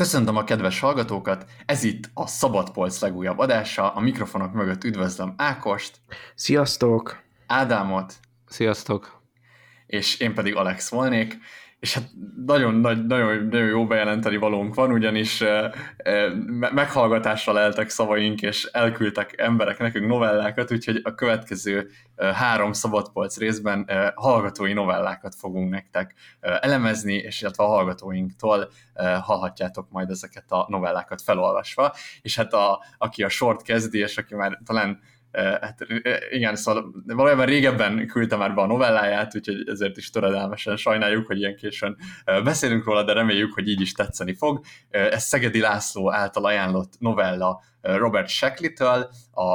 Köszöntöm a kedves hallgatókat, ez itt a Szabadpolc legújabb adása, a mikrofonok mögött üdvözlöm Ákost. Sziasztok! Ádámot. Sziasztok! És én pedig Alex volnék, és hát nagyon, nagyon, nagyon, nagyon jó bejelenteni valónk van, ugyanis eh, eh, meghallgatásra leltek szavaink, és elküldtek emberek nekünk novellákat, úgyhogy a következő eh, három szabadpolc részben hallgatói novellákat fogunk nektek elemezni, és illetve a hallgatóinktól hallhatjátok majd ezeket a novellákat felolvasva, és hát a, aki a sort kezdi, és aki már talán hát igen, szóval valójában régebben küldte már be a novelláját, úgyhogy ezért is töredelmesen sajnáljuk, hogy ilyen későn beszélünk róla, de reméljük, hogy így is tetszeni fog. Ez Szegedi László által ajánlott novella Robert Shackley-től,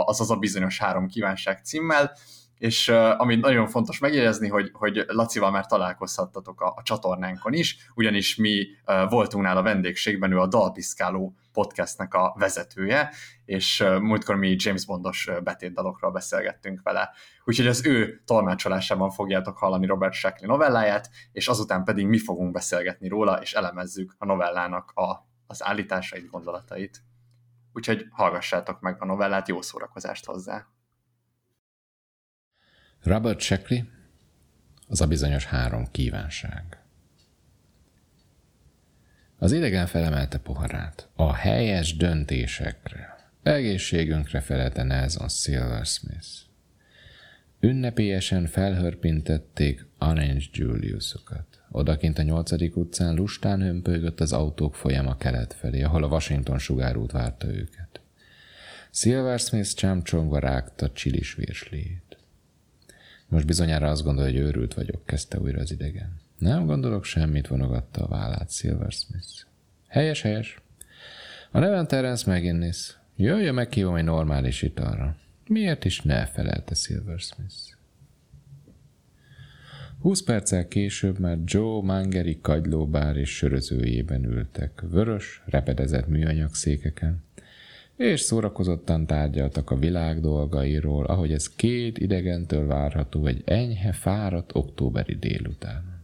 azaz a bizonyos három kívánság címmel, és uh, amit nagyon fontos megjegyezni, hogy, hogy Lacival már találkozhattatok a, a csatornánkon is, ugyanis mi uh, voltunk nála vendégségben, ő a Dalpiszkáló podcastnek a vezetője, és uh, múltkor mi James Bondos betétdalokról beszélgettünk vele. Úgyhogy az ő tolmácsolásában fogjátok hallani Robert Shackley novelláját, és azután pedig mi fogunk beszélgetni róla, és elemezzük a novellának a, az állításait, gondolatait. Úgyhogy hallgassátok meg a novellát, jó szórakozást hozzá! Robert Sheckley, az a bizonyos három kívánság. Az idegen felemelte poharát. A helyes döntésekre, egészségünkre felelte Nelson Silversmith. Ünnepélyesen felhörpintették Orange Juliusokat. Odakint a nyolcadik utcán lustán hömpölygött az autók folyama kelet felé, ahol a Washington sugárút várta őket. Silversmith csámcsongva rágta csilis virslét. Most bizonyára azt gondolja, hogy őrült vagyok, kezdte újra az idegen. Nem gondolok semmit, vonogatta a vállát Silver Smith. Helyes, helyes. A nevem Terence McGinnis. Jöjjön, meghívom egy normális italra. Miért is ne, felelte Silver Smith. Húsz perccel később már Joe Mangeri kagylóbár és sörözőjében ültek, vörös, repedezett műanyag székeken, és szórakozottan tárgyaltak a világ dolgairól, ahogy ez két idegentől várható egy enyhe, fáradt októberi délután.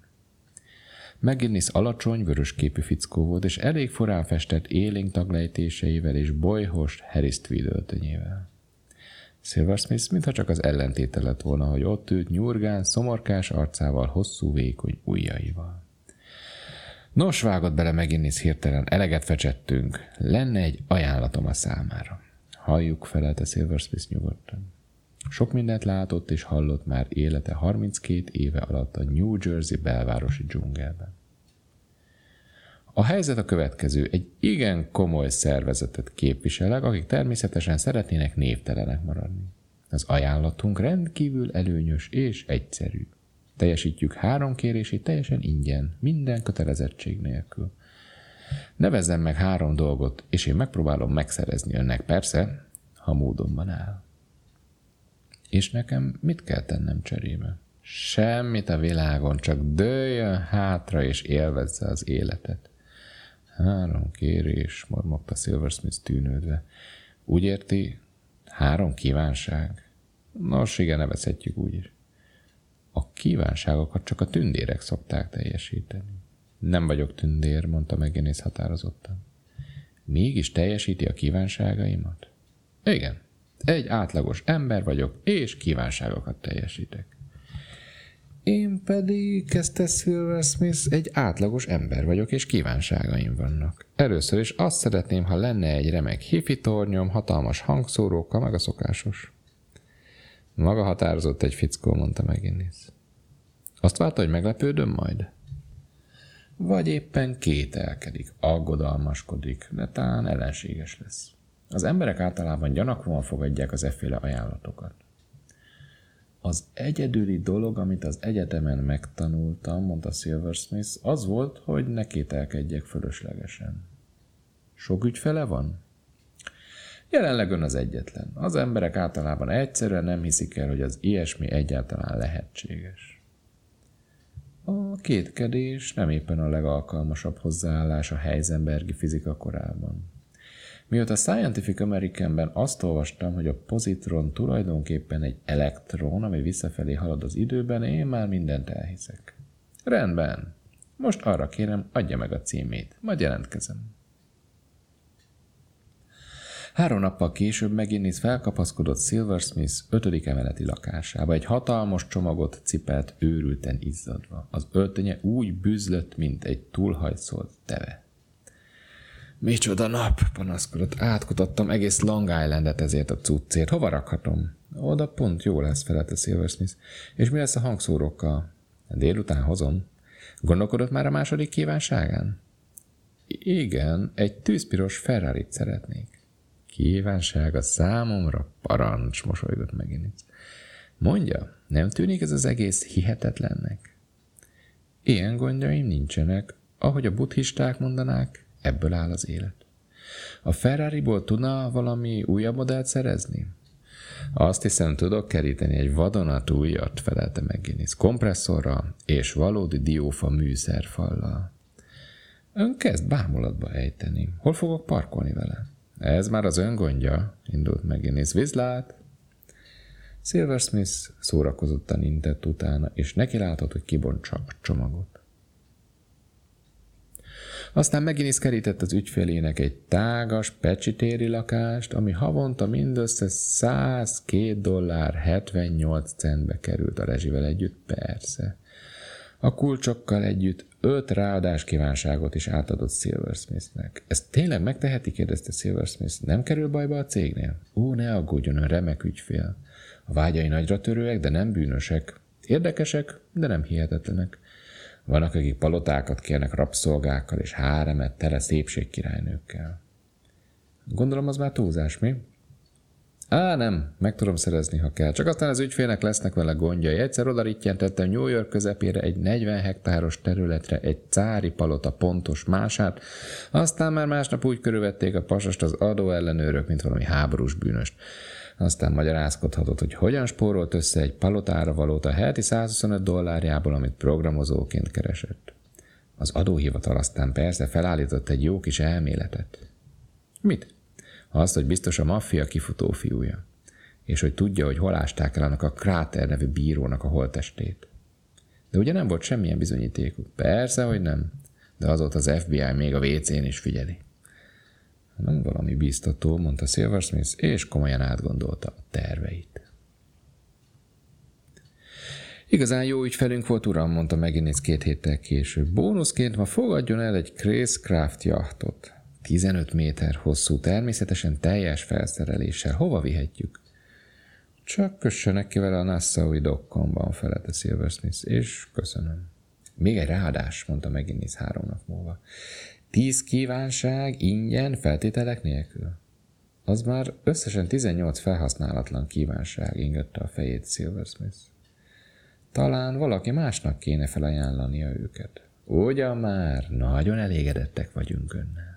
McGinnis alacsony, vörös képű fickó volt, és elég forrán festett élénk taglejtéseivel és bolyhos Harris Tweed öltönyével. Silversmith mintha csak az ellentéte lett volna, hogy ott ült nyurgán, szomorkás arcával, hosszú, vékony ujjaival. Nos, vágott bele megint hirtelen, eleget fecsettünk. Lenne egy ajánlatom a számára. Halljuk, felelte Silversmith nyugodtan. Sok mindent látott és hallott már élete 32 éve alatt a New Jersey belvárosi dzsungelben. A helyzet a következő. Egy igen komoly szervezetet képviselek, akik természetesen szeretnének névtelenek maradni. Az ajánlatunk rendkívül előnyös és egyszerű. Teljesítjük három kérését teljesen ingyen, minden kötelezettség nélkül. Nevezzem meg három dolgot, és én megpróbálom megszerezni önnek, persze, ha módonban áll. És nekem mit kell tennem cserébe? Semmit a világon, csak dőljön hátra és élvezze az életet. Három kérés, mormogta Silversmith tűnődve. Úgy érti, három kívánság? Nos, igen, nevezhetjük úgy is. A kívánságokat csak a tündérek szokták teljesíteni. Nem vagyok tündér, mondta megjenész határozottan. Mégis teljesíti a kívánságaimat? Igen, egy átlagos ember vagyok, és kívánságokat teljesítek. Én pedig, kezdte Silver Smith, egy átlagos ember vagyok, és kívánságaim vannak. Először is azt szeretném, ha lenne egy remek hifi tornyom, hatalmas hangszórókkal, meg a szokásos. Maga határozott egy fickó, mondta McGinnis. Azt várta, hogy meglepődöm majd? Vagy éppen kételkedik, aggodalmaskodik, de talán ellenséges lesz. Az emberek általában gyanakvóan fogadják az efféle ajánlatokat. Az egyedüli dolog, amit az egyetemen megtanultam, mondta Silversmith, az volt, hogy ne kételkedjek fölöslegesen. Sok ügyfele van? Jelenleg ön az egyetlen. Az emberek általában egyszerűen nem hiszik el, hogy az ilyesmi egyáltalán lehetséges. A kétkedés nem éppen a legalkalmasabb hozzáállás a Heisenbergi fizika korában. Mióta a Scientific Americanben azt olvastam, hogy a pozitron tulajdonképpen egy elektron, ami visszafelé halad az időben, én már mindent elhiszek. Rendben. Most arra kérem, adja meg a címét, majd jelentkezem. Három nappal később McGinnis felkapaszkodott Silversmith ötödik emeleti lakásába. Egy hatalmas csomagot cipelt őrülten izzadva. Az öltönye úgy bűzlött, mint egy túlhajszolt teve. Micsoda nap, panaszkodott. Átkutattam egész Long Islandet ezért a cuccért. Hova rakhatom? Oda pont jó lesz, felelte Silversmith. És mi lesz a hangszórókkal? Délután hozom. Gondolkodott már a második kívánságán? Igen, egy tűzpiros ferrari szeretnék. Kívánsága számomra parancs, mosolygott megint. Mondja, nem tűnik ez az egész hihetetlennek? Ilyen gondjaim nincsenek, ahogy a buddhisták mondanák, ebből áll az élet. A Ferrari-ból tudna valami újabb modellt szerezni? Azt hiszem, tudok keríteni egy vadonatújat, felelte McGinnis, kompresszorral és valódi diófa műszerfallal. Ön kezd bámulatba ejteni. Hol fogok parkolni vele? Ez már az ön gondja, indult McGinnis. Vizlát! Silversmith szórakozottan intett utána, és neki látott, hogy kibontsa a csomagot. Aztán megint kerített az ügyfelének egy tágas, pecsitéri lakást, ami havonta mindössze 102 dollár 78 centbe került a rezsivel együtt, persze. A kulcsokkal együtt öt ráadás kívánságot is átadott Silversmithnek. Ezt tényleg megteheti? kérdezte Silversmith. Nem kerül bajba a cégnél? Ó, ne aggódjon, ön remek ügyfél. A vágyai nagyra törőek, de nem bűnösek. Érdekesek, de nem hihetetlenek. Vannak, akik palotákat kérnek rabszolgákkal és háremet tele szépségkirálynőkkel. Gondolom az már túlzás, mi? Á, nem, meg tudom szerezni, ha kell. Csak aztán az ügyfélnek lesznek vele gondjai. Egyszer oda tettem New York közepére egy 40 hektáros területre egy cári palota pontos mását, aztán már másnap úgy körülvették a pasast az adóellenőrök, mint valami háborús bűnöst. Aztán magyarázkodhatott, hogy hogyan spórolt össze egy palotára valót a heti 125 dollárjából, amit programozóként keresett. Az adóhivatal aztán persze felállított egy jó kis elméletet. Mit? Azt, hogy biztos a maffia kifutó fiúja, és hogy tudja, hogy hol ásták el annak a Kráter nevű bírónak a holtestét. De ugye nem volt semmilyen bizonyítékuk. Persze, hogy nem. De azóta az FBI még a WC-n is figyeli. Nem valami bíztató, mondta Silversmith, és komolyan átgondolta a terveit. Igazán jó ügyfelünk volt, uram, mondta megint két héttel később. Bónuszként ma fogadjon el egy Grace Craft jachtot. 15 méter hosszú, természetesen teljes felszereléssel. Hova vihetjük? Csak kössenek ki vele a Nassau-i dokkonban, felelte Silversmith, és köszönöm. Még egy ráadás, mondta megint három nap múlva. Tíz kívánság ingyen feltételek nélkül. Az már összesen 18 felhasználatlan kívánság ingette a fejét Silversmith. Talán valaki másnak kéne felajánlania őket. Ugyan már, nagyon elégedettek vagyunk önnel.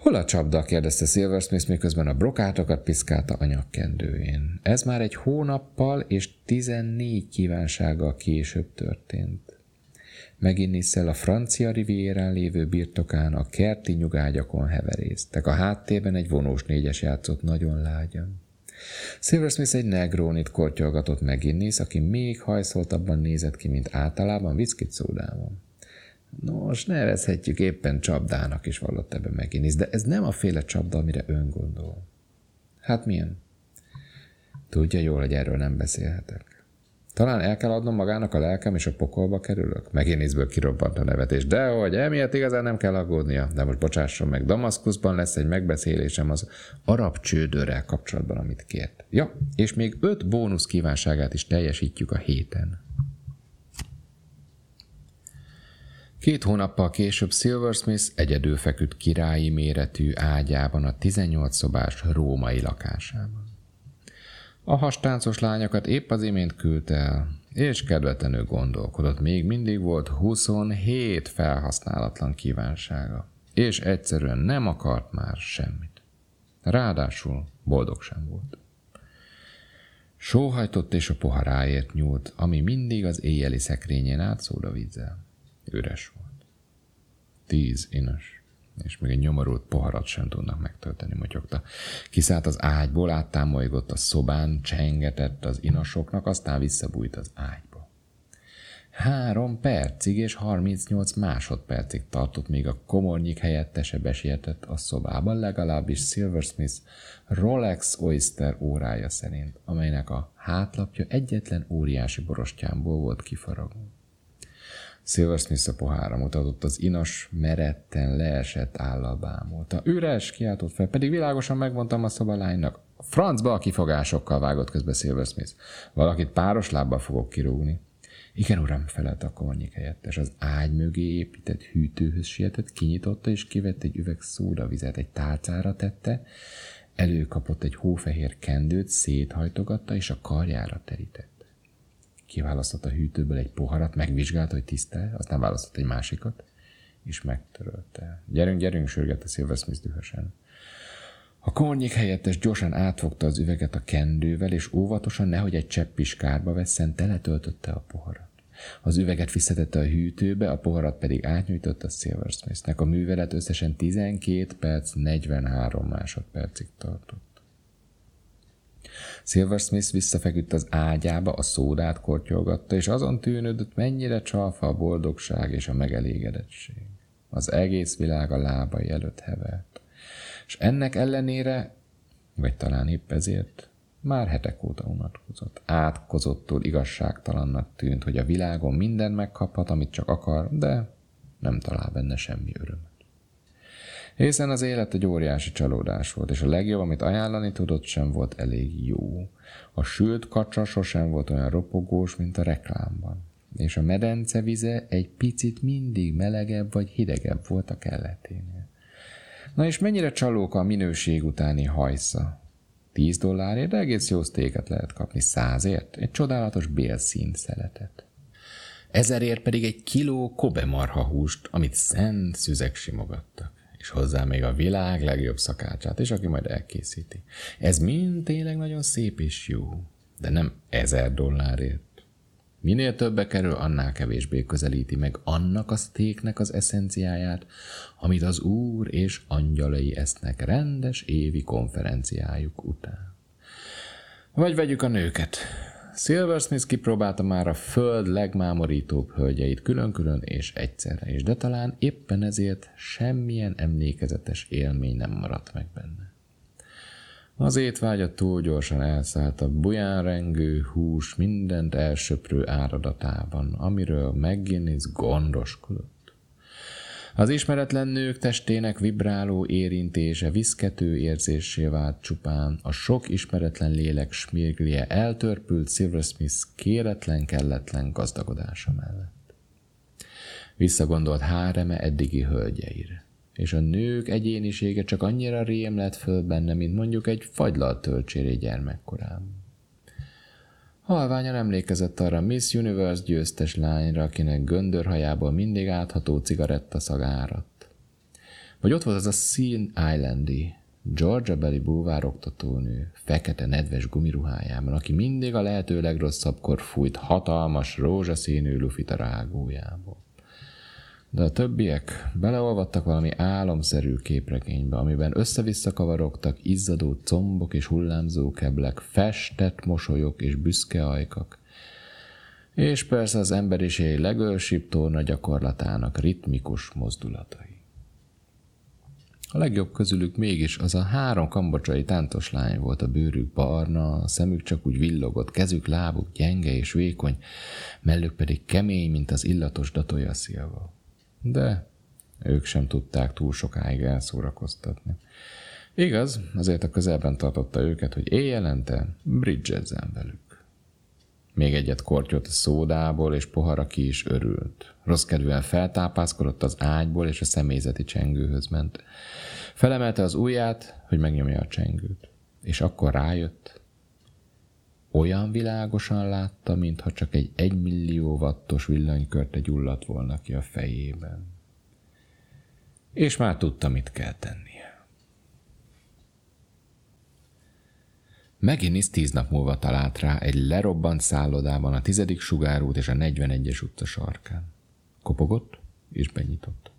Hol a csapda? kérdezte Silversmith, miközben a brokátokat piszkálta anyagkendőjén. Ez már egy hónappal és tizennégy kívánsággal később történt. Meginnisszel a francia rivierán lévő birtokán a kerti nyugágyakon heverésztek. A háttében egy vonós négyes játszott nagyon lágyan. Silversmith egy negrónit kortyolgatott McGinnis, aki még hajszoltabban nézett ki, mint általában viszkit szódában. Nos, nevezhetjük éppen csapdának is vallott ebbe McGinnis, de ez nem a féle csapda, amire ön gondol. Hát milyen? Tudja jól, hogy erről nem beszélhetek. Talán el kell adnom magának a lelkem, és a pokolba kerülök? Megénészből kirobbant a nevetés. Dehogy, emiatt igazán nem kell aggódnia. De most bocsásson meg, Damaszkuszban lesz egy megbeszélésem az arab csődörrel kapcsolatban, amit kért. Ja, és még öt bónusz kívánságát is teljesítjük a héten. Két hónappal később Silversmith egyedül feküdt királyi méretű ágyában a 18 szobás római lakásában. A hastáncos lányokat épp az imént küldte el, és kedvetlenül gondolkodott, még mindig volt 27 felhasználatlan kívánsága, és egyszerűen nem akart már semmit. Ráadásul boldog sem volt. Sóhajtott és a poharáért nyúlt, ami mindig az éjjeli szekrényén át vízzel. Üres volt. Tíz inas és még egy nyomorult poharat sem tudnak megtölteni, motyogta. Kiszállt az ágyból, áttámolygott a szobán, csengetett az inasoknak, aztán visszabújt az ágyba. Három percig és 38 másodpercig tartott, még a komornyik helyettese besietett a szobában, legalábbis Silversmith Rolex Oyster órája szerint, amelynek a hátlapja egyetlen óriási borostyámból volt kifaragva. Silversmith a pohára mutatott, az inas meretten leesett állal bámulta. Üres, kiáltott fel, pedig világosan megmondtam a szobalánynak. Francba a kifogásokkal vágott közbe Silversmith. Valakit páros lábbal fogok kirúgni. Igen, uram, felelt a kornyik helyettes. Az ágy mögé épített hűtőhöz sietett, kinyitotta és kivett egy üveg szódavizet, egy tálcára tette, előkapott egy hófehér kendőt, széthajtogatta és a karjára terített. Kiválasztott a hűtőből egy poharat, megvizsgálta, hogy tiszta, aztán választott egy másikat, és megtörölte. Gyerünk, gyerünk, sürgette Silver Smith dühösen. A kornyék helyettes gyorsan átfogta az üveget a kendővel, és óvatosan, nehogy egy csepp is kárba vesszen, teletöltötte a poharat. Az üveget visszatette a hűtőbe, a poharat pedig átnyújtotta Silversmithnek. A művelet összesen 12 perc 43 másodpercig tartott. Silversmith visszafeküdt az ágyába, a szódát kortyolgatta, és azon tűnődött, mennyire csalfa a boldogság és a megelégedettség. Az egész világ a lábai előtt hevert. És ennek ellenére, vagy talán épp ezért, már hetek óta unatkozott. Átkozottól igazságtalannak tűnt, hogy a világon minden megkaphat, amit csak akar, de nem talál benne semmi örömet. Hiszen az élet egy óriási csalódás volt, és a legjobb, amit ajánlani tudott, sem volt elég jó. A sült kacsa sosem volt olyan ropogós, mint a reklámban. És a medence vize egy picit mindig melegebb vagy hidegebb volt a kelleténél. Na és mennyire csalóka a minőség utáni hajsza? 10 dollárért, egész jó sztéket lehet kapni százért, egy csodálatos bélszín szeletet. Ezerért pedig egy kiló kobe marha húst, amit szent szüzek simogattak és hozzá még a világ legjobb szakácsát, és aki majd elkészíti. Ez mind tényleg nagyon szép és jó, de nem ezer dollárért. Minél többe kerül, annál kevésbé közelíti meg annak a sztéknek az eszenciáját, amit az úr és angyalai esznek rendes évi konferenciájuk után. Vagy vegyük a nőket. Silversmith kipróbálta már a föld legmámorítóbb hölgyeit külön-külön és egyszerre is, de talán éppen ezért semmilyen emlékezetes élmény nem maradt meg benne. Az étvágya túl gyorsan elszállt a buján rengő hús mindent elsöprő áradatában, amiről McGinnis gondoskodott. Az ismeretlen nők testének vibráló érintése viszkető érzésé vált csupán, a sok ismeretlen lélek smirglie eltörpült Silversmith kéretlen, kelletlen gazdagodása mellett. Visszagondolt háreme eddigi hölgyeire és a nők egyénisége csak annyira rém lett föl benne, mint mondjuk egy fagylalt töltséré gyermekkorában. Halványan emlékezett arra Miss Universe győztes lányra, akinek göndörhajából mindig átható cigaretta szagárat. Vagy ott volt az a Sea Islandi, Georgia beli búvár oktatónő, fekete nedves gumiruhájában, aki mindig a lehető legrosszabbkor fújt hatalmas rózsaszínű lufit a rágójából. De a többiek beleolvadtak valami álomszerű képregénybe, amiben össze-vissza kavarogtak izzadó combok és hullámzó keblek, festett mosolyok és büszke ajkak, és persze az emberiség legősibb torna gyakorlatának ritmikus mozdulatai. A legjobb közülük mégis az a három kambocsai tántos lány volt, a bőrük barna, a szemük csak úgy villogott, kezük, lábuk gyenge és vékony, mellük pedig kemény, mint az illatos datója szilva de ők sem tudták túl sokáig elszórakoztatni. Igaz, azért a közelben tartotta őket, hogy éjjelente bridgezzen velük. Még egyet kortyot a szódából, és pohara ki is örült. Rossz kedvűen feltápászkodott az ágyból, és a személyzeti csengőhöz ment. Felemelte az ujját, hogy megnyomja a csengőt. És akkor rájött, olyan világosan látta, mintha csak egy egymillió wattos villanykörte gyulladt volna ki a fejében. És már tudta, mit kell tennie. Megint tíz nap múlva talált rá egy lerobbant szállodában a tizedik sugárút és a 41-es utca sarkán. Kopogott, és benyitott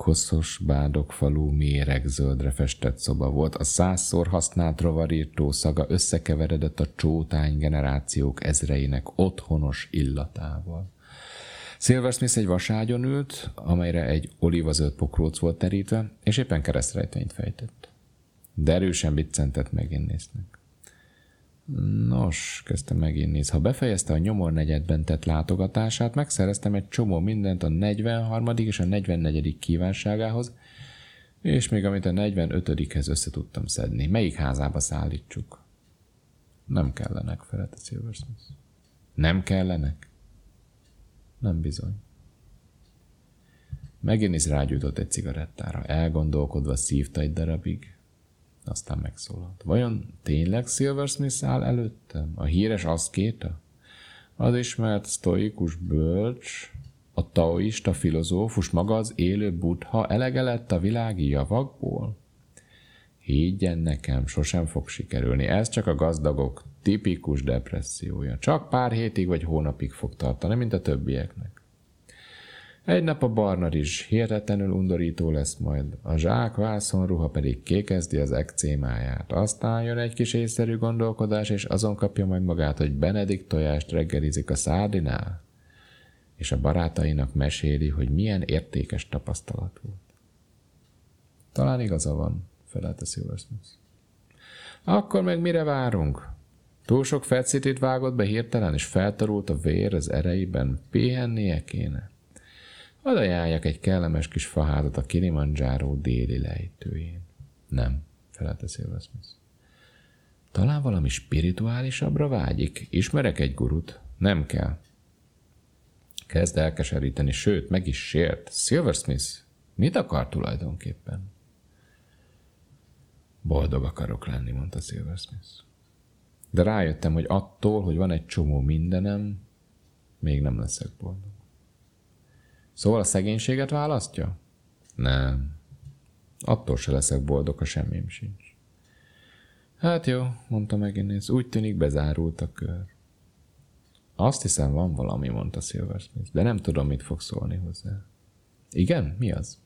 koszos bádokfalú zöldre festett szoba volt, a százszor használt rovarírtó szaga összekeveredett a csótány generációk ezreinek otthonos illatával. Silver Smith egy vaságyon ült, amelyre egy olívazöld pokróc volt terítve, és éppen keresztrejtvényt fejtett. De erősen biccentett meginnéznek. Nos, kezdte meginnéz. Ha befejezte a nyomor negyedben tett látogatását, megszereztem egy csomó mindent a 43. és a 44. kívánságához, és még amit a 45-hez össze tudtam szedni. Melyik házába szállítsuk? Nem kellenek, felelte Silver Smith. Nem kellenek? Nem bizony. Megint is rágyújtott egy cigarettára. Elgondolkodva szívta egy darabig, aztán megszólalt. Vajon tényleg Silversmith áll előttem? A híres aszkéta? Az ismert sztoikus bölcs, a taoista filozófus, maga az élő buddha elege lett a világi javakból? Higgyen nekem, sosem fog sikerülni. Ez csak a gazdagok tipikus depressziója. Csak pár hétig vagy hónapig fog tartani, mint a többieknek. Egy nap a barna rizs hihetetlenül undorító lesz majd, a zsák vászonruha pedig kékezdi az ekcémáját. Aztán jön egy kis észszerű gondolkodás, és azon kapja majd magát, hogy Benedikt tojást reggelizik a szárdinál, és a barátainak meséli, hogy milyen értékes tapasztalat volt. Talán igaza van, felelte Silversmith. Akkor meg mire várunk? Túl sok fecitit vágott be hirtelen, és feltarult a vér az ereiben, pihennie kéne. Hadd ajánljak egy kellemes kis faházat a Kilimanjaro déli lejtőjén. Nem, felelte Silversmith. Talán valami spirituálisabbra vágyik. Ismerek egy gurut. Nem kell. Kezd elkeseríteni, sőt, meg is sért. Silversmith, mit akar tulajdonképpen? Boldog akarok lenni, mondta Silversmith. De rájöttem, hogy attól, hogy van egy csomó mindenem, még nem leszek boldog. Szóval a szegénységet választja? Nem. Attól se leszek boldog, ha semmim sincs. Hát jó, mondta megint, úgy tűnik bezárult a kör. Azt hiszem van valami, mondta Silversmith, de nem tudom, mit fog szólni hozzá. Igen? Mi az?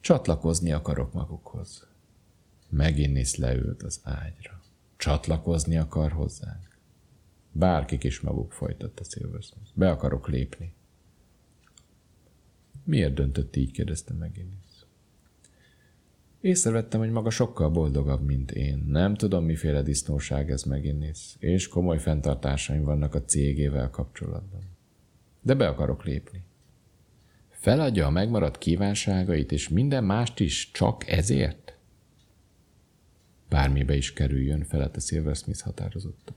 Csatlakozni akarok magukhoz. Megint leült az ágyra. Csatlakozni akar hozzánk. Bárkik is maguk folytatta Silversmith. Be akarok lépni. Miért döntött így, kérdezte megint. Észrevettem, hogy maga sokkal boldogabb, mint én. Nem tudom, miféle disznóság ez megint, és komoly fenntartásaim vannak a cégével kapcsolatban. De be akarok lépni. Feladja a megmaradt kívánságait, és minden mást is csak ezért? Bármibe is kerüljön, felelte Silversmith határozottan.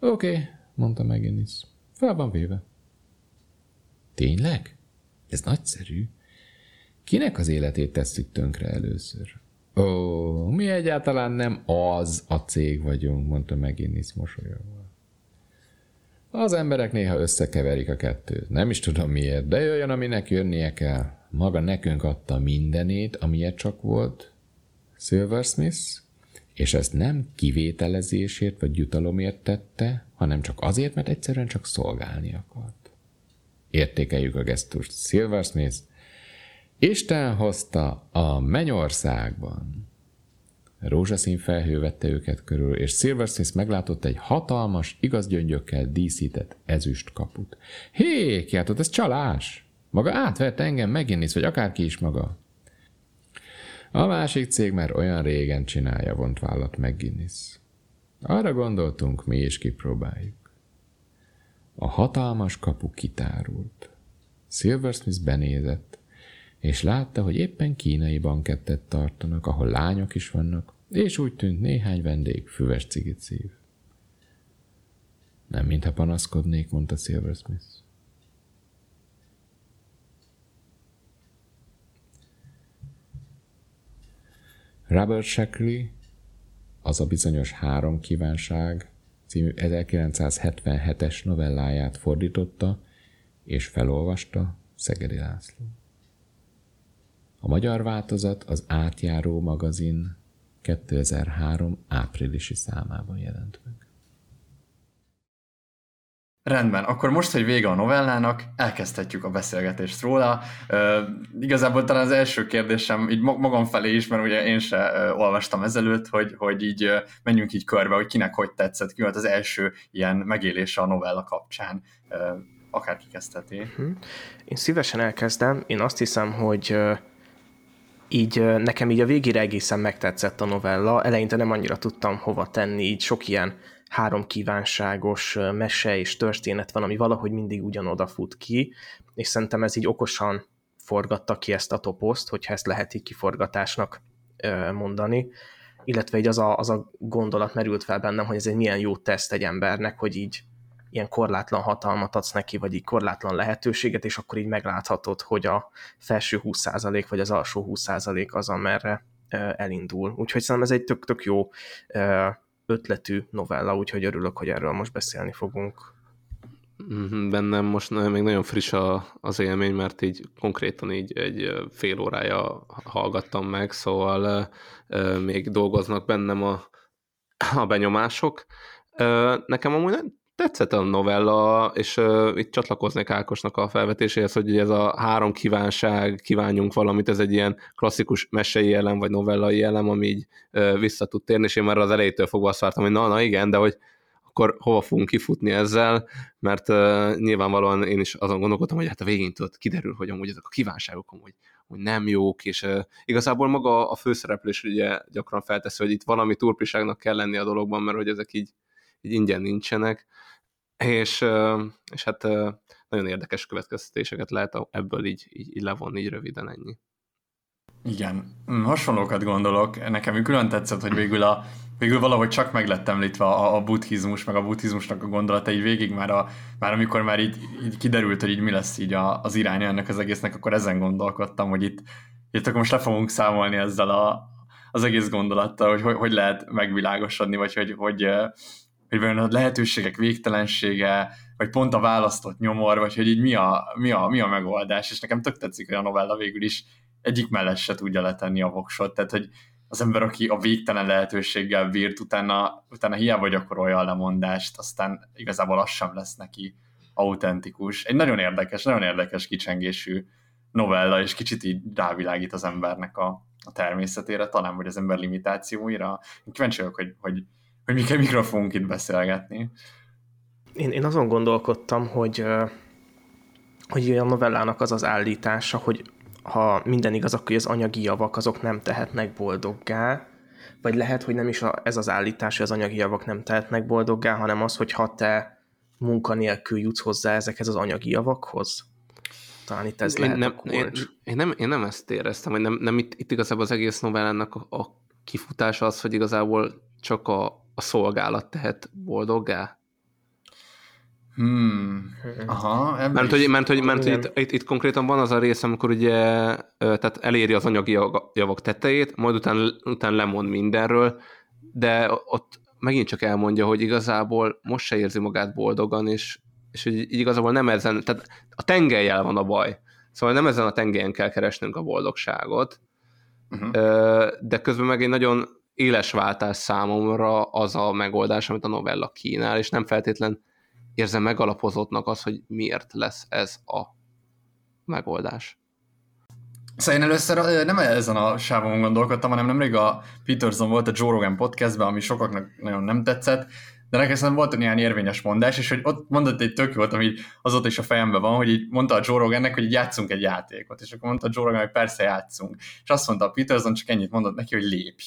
Oké, okay, mondta McGinnis. Fel van véve. Tényleg? Ez nagyszerű. Kinek az életét tesszük tönkre először? Ó, mi egyáltalán nem az a cég vagyunk, mondta McGinnis mosolyogva. Az emberek néha összekeverik a kettőt. Nem is tudom miért, de jöjjön, aminek jönnie kell. Maga nekünk adta mindenét, amilyet csak volt. Silversmith, és ezt nem kivételezésért vagy jutalomért tette, hanem csak azért, mert egyszerűen csak szolgálni akart. Értékeljük a gesztust. Silversmith Isten hozta a mennyországban. Rózsaszín felhő vette őket körül, és Silversmith meglátott egy hatalmas, igaz gyöngyökkel díszített ezüst kaput. Hé, kiáltott, ez csalás! Maga átvett engem, megint vagy akárki is maga. A másik cég már olyan régen csinálja, vont vállat meg Guinness. Arra gondoltunk, mi is kipróbáljuk. A hatalmas kapu kitárult. Silversmith benézett, és látta, hogy éppen kínai bankettet tartanak, ahol lányok is vannak, és úgy tűnt néhány vendég füves cigit szív. Nem mintha panaszkodnék, mondta Silversmith. Robert Shackley, az a bizonyos három kívánság című 1977-es novelláját fordította és felolvasta Szegedi László. A magyar változat az Átjáró magazin 2003 áprilisi számában jelent meg. Rendben, akkor most, hogy vége a novellának, elkezdhetjük a beszélgetést róla. Uh, igazából talán az első kérdésem, így magam felé is, mert ugye én se olvastam ezelőtt, hogy, hogy így menjünk így körbe, hogy kinek hogy tetszett, ki volt az első ilyen megélése a novella kapcsán. Uh, akár kezdheti. Uh-huh. Én szívesen elkezdem. Én azt hiszem, hogy így nekem így a végére egészen megtetszett a novella. Eleinte nem annyira tudtam hova tenni, így sok ilyen három kívánságos mese és történet van, ami valahogy mindig ugyanoda fut ki, és szerintem ez így okosan forgatta ki ezt a toposzt, hogyha ezt lehet így kiforgatásnak mondani, illetve így az a, az a gondolat merült fel bennem, hogy ez egy milyen jó teszt egy embernek, hogy így ilyen korlátlan hatalmat adsz neki, vagy így korlátlan lehetőséget, és akkor így megláthatod, hogy a felső 20% vagy az alsó 20% az, amerre elindul. Úgyhogy szerintem ez egy tök-tök jó ötletű novella, úgyhogy örülök, hogy erről most beszélni fogunk. Mhm, bennem most még nagyon friss a, az élmény, mert így konkrétan így egy fél órája hallgattam meg, szóval még dolgoznak bennem a, a benyomások. Nekem amúgy tetszett a novella, és uh, itt csatlakoznék Ákosnak a felvetéséhez, hogy ez a három kívánság, kívánjunk valamit, ez egy ilyen klasszikus mesei elem, vagy novellai elem, ami így uh, vissza tud térni, és én már az elejétől fogva azt vártam, hogy na, na igen, de hogy akkor hova fogunk kifutni ezzel, mert uh, nyilvánvalóan én is azon gondolkodtam, hogy hát a végén tudod, kiderül, hogy amúgy ezek a kívánságok amúgy hogy nem jók, és uh, igazából maga a főszereplés ugye gyakran felteszi, hogy itt valami turpiságnak kell lenni a dologban, mert hogy ezek így, így ingyen nincsenek, és, és hát nagyon érdekes következtetéseket lehet ebből így, így, így levonni, így röviden ennyi. Igen, hm, hasonlókat gondolok. Nekem külön tetszett, hogy végül, a, végül valahogy csak meg lett említve a, a buddhizmus, meg a buddhizmusnak a gondolata így végig már, a, már amikor már így, így kiderült, hogy így mi lesz így a, az iránya ennek az egésznek, akkor ezen gondolkodtam, hogy itt, itt akkor most le fogunk számolni ezzel a, az egész gondolattal, hogy, hogy hogy lehet megvilágosodni, vagy hogy, hogy hogy vajon a lehetőségek végtelensége, vagy pont a választott nyomor, vagy hogy így mi a, mi a, mi a megoldás, és nekem tök tetszik, hogy a novella végül is egyik mellett se tudja letenni a voksot, tehát hogy az ember, aki a végtelen lehetőséggel bírt, utána, utána hiába gyakorolja a lemondást, aztán igazából az sem lesz neki autentikus. Egy nagyon érdekes, nagyon érdekes kicsengésű novella, és kicsit így rávilágít az embernek a, a természetére, talán vagy az ember limitációira. Én kíváncsi vagyok, hogy, hogy hogy mikor, mikor fogunk itt beszélgetni. Én, én azon gondolkodtam, hogy, hogy a novellának az az állítása, hogy ha minden igaz, akkor az anyagi javak azok nem tehetnek boldoggá, vagy lehet, hogy nem is a, ez az állítás, hogy az anyagi javak nem tehetnek boldoggá, hanem az, hogy ha te munkanélkül jutsz hozzá ezekhez az anyagi javakhoz. Talán itt ez én lehet nem, én, én, nem, én nem ezt éreztem, hogy nem, nem itt, itt igazából az egész novellának a, a kifutása az, hogy igazából csak a, a szolgálat tehet boldoggá? Hmm. Aha, mert hogy, mert, hogy, mert, hogy itt, itt, itt, konkrétan van az a rész, amikor ugye tehát eléri az anyagi javak tetejét, majd utána, utána lemond mindenről, de ott megint csak elmondja, hogy igazából most se érzi magát boldogan, és, és hogy igazából nem ezen, tehát a tengelyel van a baj. Szóval nem ezen a tengelyen kell keresnünk a boldogságot, uh-huh. de közben meg egy nagyon éles váltás számomra az a megoldás, amit a novella kínál, és nem feltétlen érzem megalapozottnak az, hogy miért lesz ez a megoldás. Szóval én először nem ezen a sávon gondolkodtam, hanem nemrég a Peterson volt a Joe Rogan podcastben, ami sokaknak nagyon nem tetszett, de nekem szerintem volt ilyen érvényes mondás, és hogy ott mondott egy tök jót, ami azóta is a fejemben van, hogy így mondta a Joe Rogannek, hogy játszunk egy játékot, és akkor mondta a Joe Rogan, hogy persze játszunk. És azt mondta a Peterson, csak ennyit mondott neki, hogy lépj.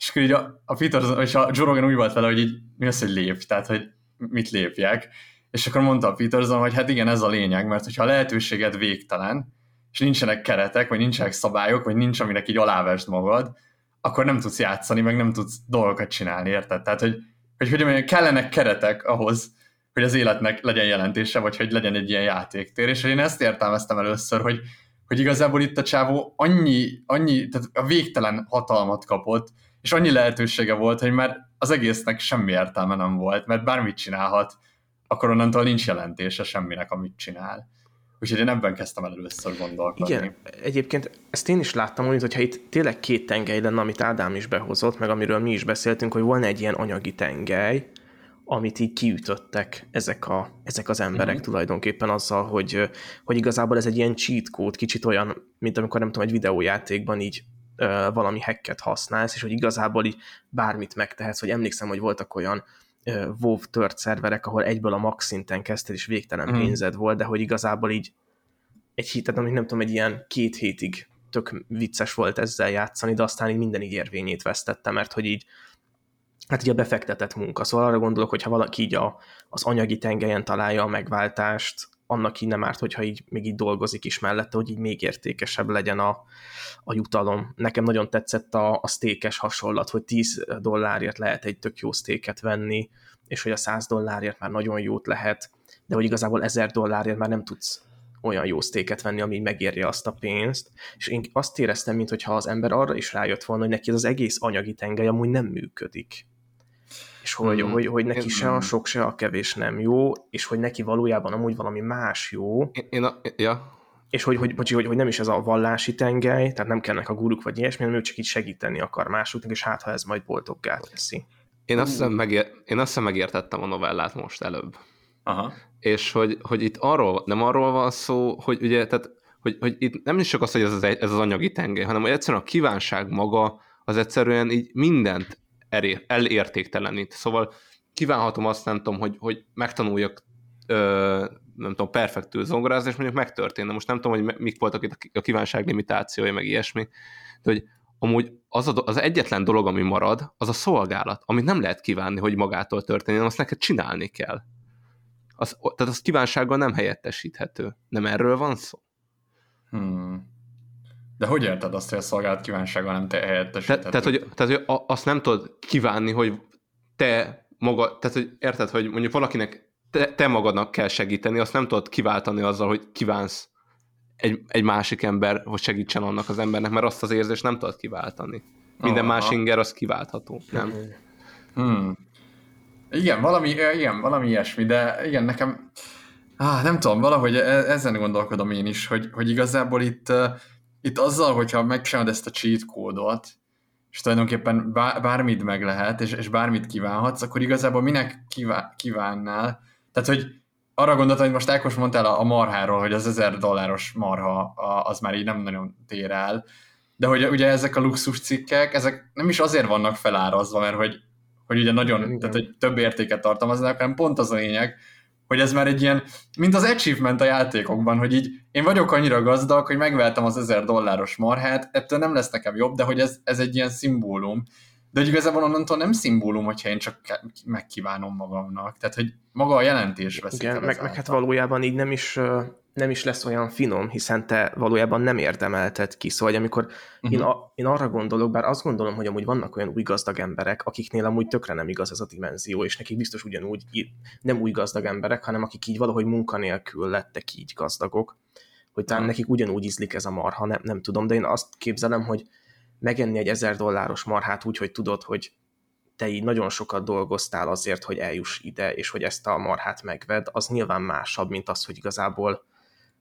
És akkor így a, a Peter és a Joe Rogan úgy volt vele, hogy így mi az, hogy lép, tehát hogy mit lépjek. És akkor mondta a Peterson, hogy hát igen, ez a lényeg, mert hogyha a lehetőséged végtelen, és nincsenek keretek, vagy nincsenek szabályok, vagy nincs, aminek így alávesd magad, akkor nem tudsz játszani, meg nem tudsz dolgokat csinálni, érted? Tehát, hogy, hogy, hogy mondjam, kellenek keretek ahhoz, hogy az életnek legyen jelentése, vagy hogy legyen egy ilyen játéktér. És én ezt értelmeztem először, hogy, hogy igazából itt a csávó annyi, annyi, tehát a végtelen hatalmat kapott, és annyi lehetősége volt, hogy már az egésznek semmi értelme nem volt, mert bármit csinálhat, akkor onnantól nincs jelentése semminek, amit csinál. Úgyhogy én ebben kezdtem el először gondolkodni. Igen, egyébként ezt én is láttam, hogy hogyha itt tényleg két tengely lenne, amit Ádám is behozott, meg amiről mi is beszéltünk, hogy volna egy ilyen anyagi tengely, amit így kiütöttek ezek, a, ezek az emberek mm. tulajdonképpen azzal, hogy, hogy igazából ez egy ilyen cheat code, kicsit olyan, mint amikor nem tudom, egy videójátékban így valami hacket használsz, és hogy igazából így bármit megtehetsz, hogy emlékszem, hogy voltak olyan WoW tört szerverek, ahol egyből a max szinten kezdted, és végtelen mm. pénzed volt, de hogy igazából így egy hitet, amit nem tudom, egy ilyen két hétig tök vicces volt ezzel játszani, de aztán így minden érvényét vesztette, mert hogy így hát ugye a befektetett munka. Szóval arra gondolok, hogy ha valaki így a, az anyagi tengelyen találja a megváltást, annak így nem árt, hogyha így még így dolgozik is mellette, hogy így még értékesebb legyen a, a jutalom. Nekem nagyon tetszett a, a sztékes hasonlat, hogy 10 dollárért lehet egy tök jó sztéket venni, és hogy a 100 dollárért már nagyon jót lehet, de hogy igazából 1000 dollárért már nem tudsz olyan jó sztéket venni, ami megérje azt a pénzt, és én azt éreztem, mintha az ember arra is rájött volna, hogy neki ez az egész anyagi tengely amúgy nem működik és hogy, mm. hogy, hogy neki se a sok, se a kevés nem jó, és hogy neki valójában amúgy valami más jó. Én, én a, ja. És hogy, hogy, hogy, hogy, hogy nem is ez a vallási tengely, tehát nem kellnek a guruk vagy ilyesmi, hanem ő csak így segíteni akar másoknak, és hát ha ez majd boldoggá teszi. Én azt, hiszem megér, én azt hiszem megértettem a novellát most előbb. Aha. És hogy, hogy itt arról, nem arról van szó, hogy ugye, tehát, hogy, hogy itt nem is csak az, hogy ez az, ez az anyagi tengely, hanem hogy egyszerűen a kívánság maga az egyszerűen így mindent elértéktelenít. Szóval kívánhatom azt, nem tudom, hogy, hogy megtanuljak ö, nem tudom, perfektül zongorázni, és mondjuk megtörténne. Most nem tudom, hogy mik voltak itt a kívánság limitációja, meg ilyesmi, de hogy amúgy az, a, az egyetlen dolog, ami marad, az a szolgálat, amit nem lehet kívánni, hogy magától történjen, azt neked csinálni kell. Az, tehát az kívánsággal nem helyettesíthető. Nem erről van szó? Hmm. De hogy érted azt, hogy a szolgálat kívánsága nem te helyettesíthető? Te, tehát, hogy, tehát, hogy azt nem tudod kívánni, hogy te maga, tehát, hogy érted, hogy mondjuk valakinek te, te magadnak kell segíteni, azt nem tudod kiváltani azzal, hogy kívánsz egy, egy másik ember, hogy segítsen annak az embernek, mert azt az érzést nem tudod kiváltani. Minden Aha. más inger az kiváltható, nem? Hmm. Igen, valami, igen, valami ilyesmi, de igen, nekem ah, nem tudom, valahogy e, ezen gondolkodom én is, hogy, hogy igazából itt itt azzal, hogyha megcsinálod ezt a cheat kódot, és tulajdonképpen bármit meg lehet, és, és bármit kívánhatsz, akkor igazából minek kíván, kívánnál? Tehát, hogy arra gondoltam, hogy most Ákos mondtál a, a marháról, hogy az 1000 dolláros marha a, az már így nem nagyon tér el, de hogy ugye ezek a luxus cikkek, ezek nem is azért vannak felárazva, mert hogy, hogy ugye nagyon, Igen. tehát hogy több értéket tartalmaznak, hanem pont az a lényeg, hogy ez már egy ilyen, mint az achievement a játékokban, hogy így én vagyok annyira gazdag, hogy megveltem az 1000 dolláros marhát, ettől nem lesz nekem jobb, de hogy ez, ez egy ilyen szimbólum. De hogy igazából onnantól nem szimbólum, hogyha én csak megkívánom magamnak. Tehát, hogy maga a jelentés veszik Igen, meg, meg hát valójában így nem is nem is lesz olyan finom, hiszen te valójában nem érdemelted ki. Szóval, amikor uh-huh. én, a, én arra gondolok, bár azt gondolom, hogy amúgy vannak olyan új gazdag emberek, akiknél amúgy tökre nem igaz ez a dimenzió, és nekik biztos ugyanúgy nem új gazdag emberek, hanem akik így valahogy munkanélkül lettek így gazdagok, hogy talán uh-huh. nekik ugyanúgy ízlik ez a marha, nem, nem tudom, de én azt képzelem, hogy megenni egy ezer dolláros marhát úgy, hogy tudod, hogy te így nagyon sokat dolgoztál azért, hogy eljuss ide, és hogy ezt a marhát megved, az nyilván másabb, mint az, hogy igazából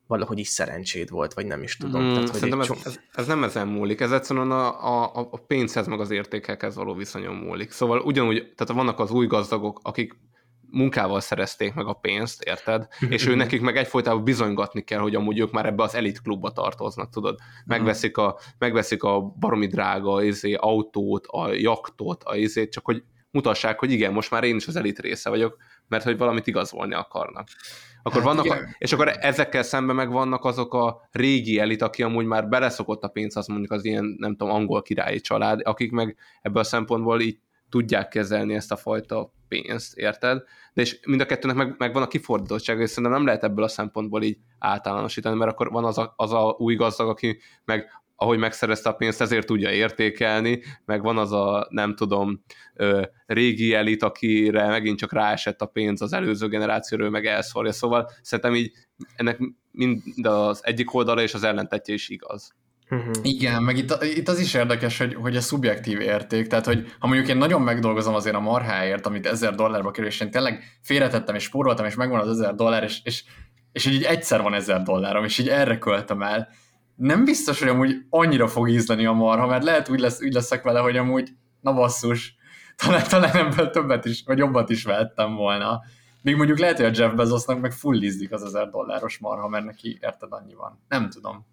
valahogy is szerencséd volt, vagy nem is tudom. Mm, Tehát, hogy szerintem ez, ez, ez nem ezen múlik, ez egyszerűen a, a, a pénzhez meg az értékekhez való viszonyon múlik. Szóval ugyanúgy, tehát vannak az új gazdagok, akik munkával szerezték meg a pénzt, érted? és ő nekik meg egyfolytában bizonygatni kell, hogy amúgy ők már ebbe az elit klubba tartoznak, tudod? Megveszik a, megveszik a baromi drága izé, autót, a jaktot, a izét, csak hogy mutassák, hogy igen, most már én is az elit része vagyok, mert hogy valamit igazolni akarnak. Akkor hát vannak, a, és akkor ezekkel szemben meg vannak azok a régi elit, aki amúgy már beleszokott a pénz, az mondjuk az ilyen, nem tudom, angol királyi család, akik meg ebből a szempontból így tudják kezelni ezt a fajta pénzt, érted? De és mind a kettőnek meg, meg van a kifordítottság, és szerintem nem lehet ebből a szempontból így általánosítani, mert akkor van az a, az a új gazdag, aki meg ahogy megszerezte a pénzt, ezért tudja értékelni, meg van az a, nem tudom, régi elit, akire megint csak ráesett a pénz az előző generációról, meg elszorja. Szóval szerintem így ennek mind az egyik oldala és az ellentetje is igaz. Uh-huh. Igen, meg itt, itt az is érdekes, hogy, hogy a szubjektív érték, tehát hogy ha mondjuk én nagyon megdolgozom azért a marháért, amit ezer dollárba kerül, és én tényleg félretettem és spóroltam, és megvan az ezer dollár, és, és, és így egyszer van ezer dollárom, és így erre költöm el, nem biztos, hogy amúgy annyira fog ízleni a marha, mert lehet úgy, lesz, úgy leszek vele, hogy amúgy, na basszus, talán, talán ebből többet is, vagy jobbat is vettem volna. Még mondjuk lehet, hogy a Jeff Bezosnak meg fullizdik az ezer dolláros marha, mert neki érted annyi van. Nem tudom.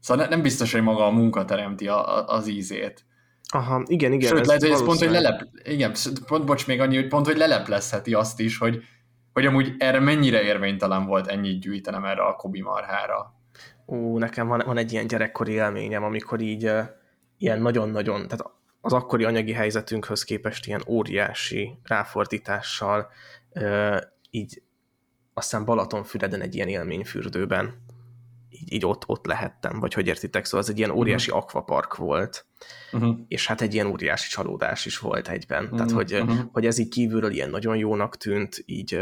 Szóval nem biztos, hogy maga a munka teremti a, a, az ízét. Aha, igen, igen. Sőt, ez lehet, hogy ez pont, hogy lelep... Igen, pont, bocs, még annyi, hogy pont, hogy leleplezheti azt is, hogy, hogy amúgy erre mennyire érvénytelen volt ennyit gyűjtenem erre a Kobi marhára. Ó, nekem van, van egy ilyen gyerekkori élményem, amikor így ilyen nagyon-nagyon, tehát az akkori anyagi helyzetünkhöz képest ilyen óriási ráfordítással így aztán Balatonfüreden egy ilyen élményfürdőben így, így ott, ott lehettem, vagy hogy értitek, szóval ez egy ilyen óriási uh-huh. akvapark volt, uh-huh. és hát egy ilyen óriási csalódás is volt egyben, uh-huh. tehát hogy, uh-huh. hogy ez így kívülről ilyen nagyon jónak tűnt, így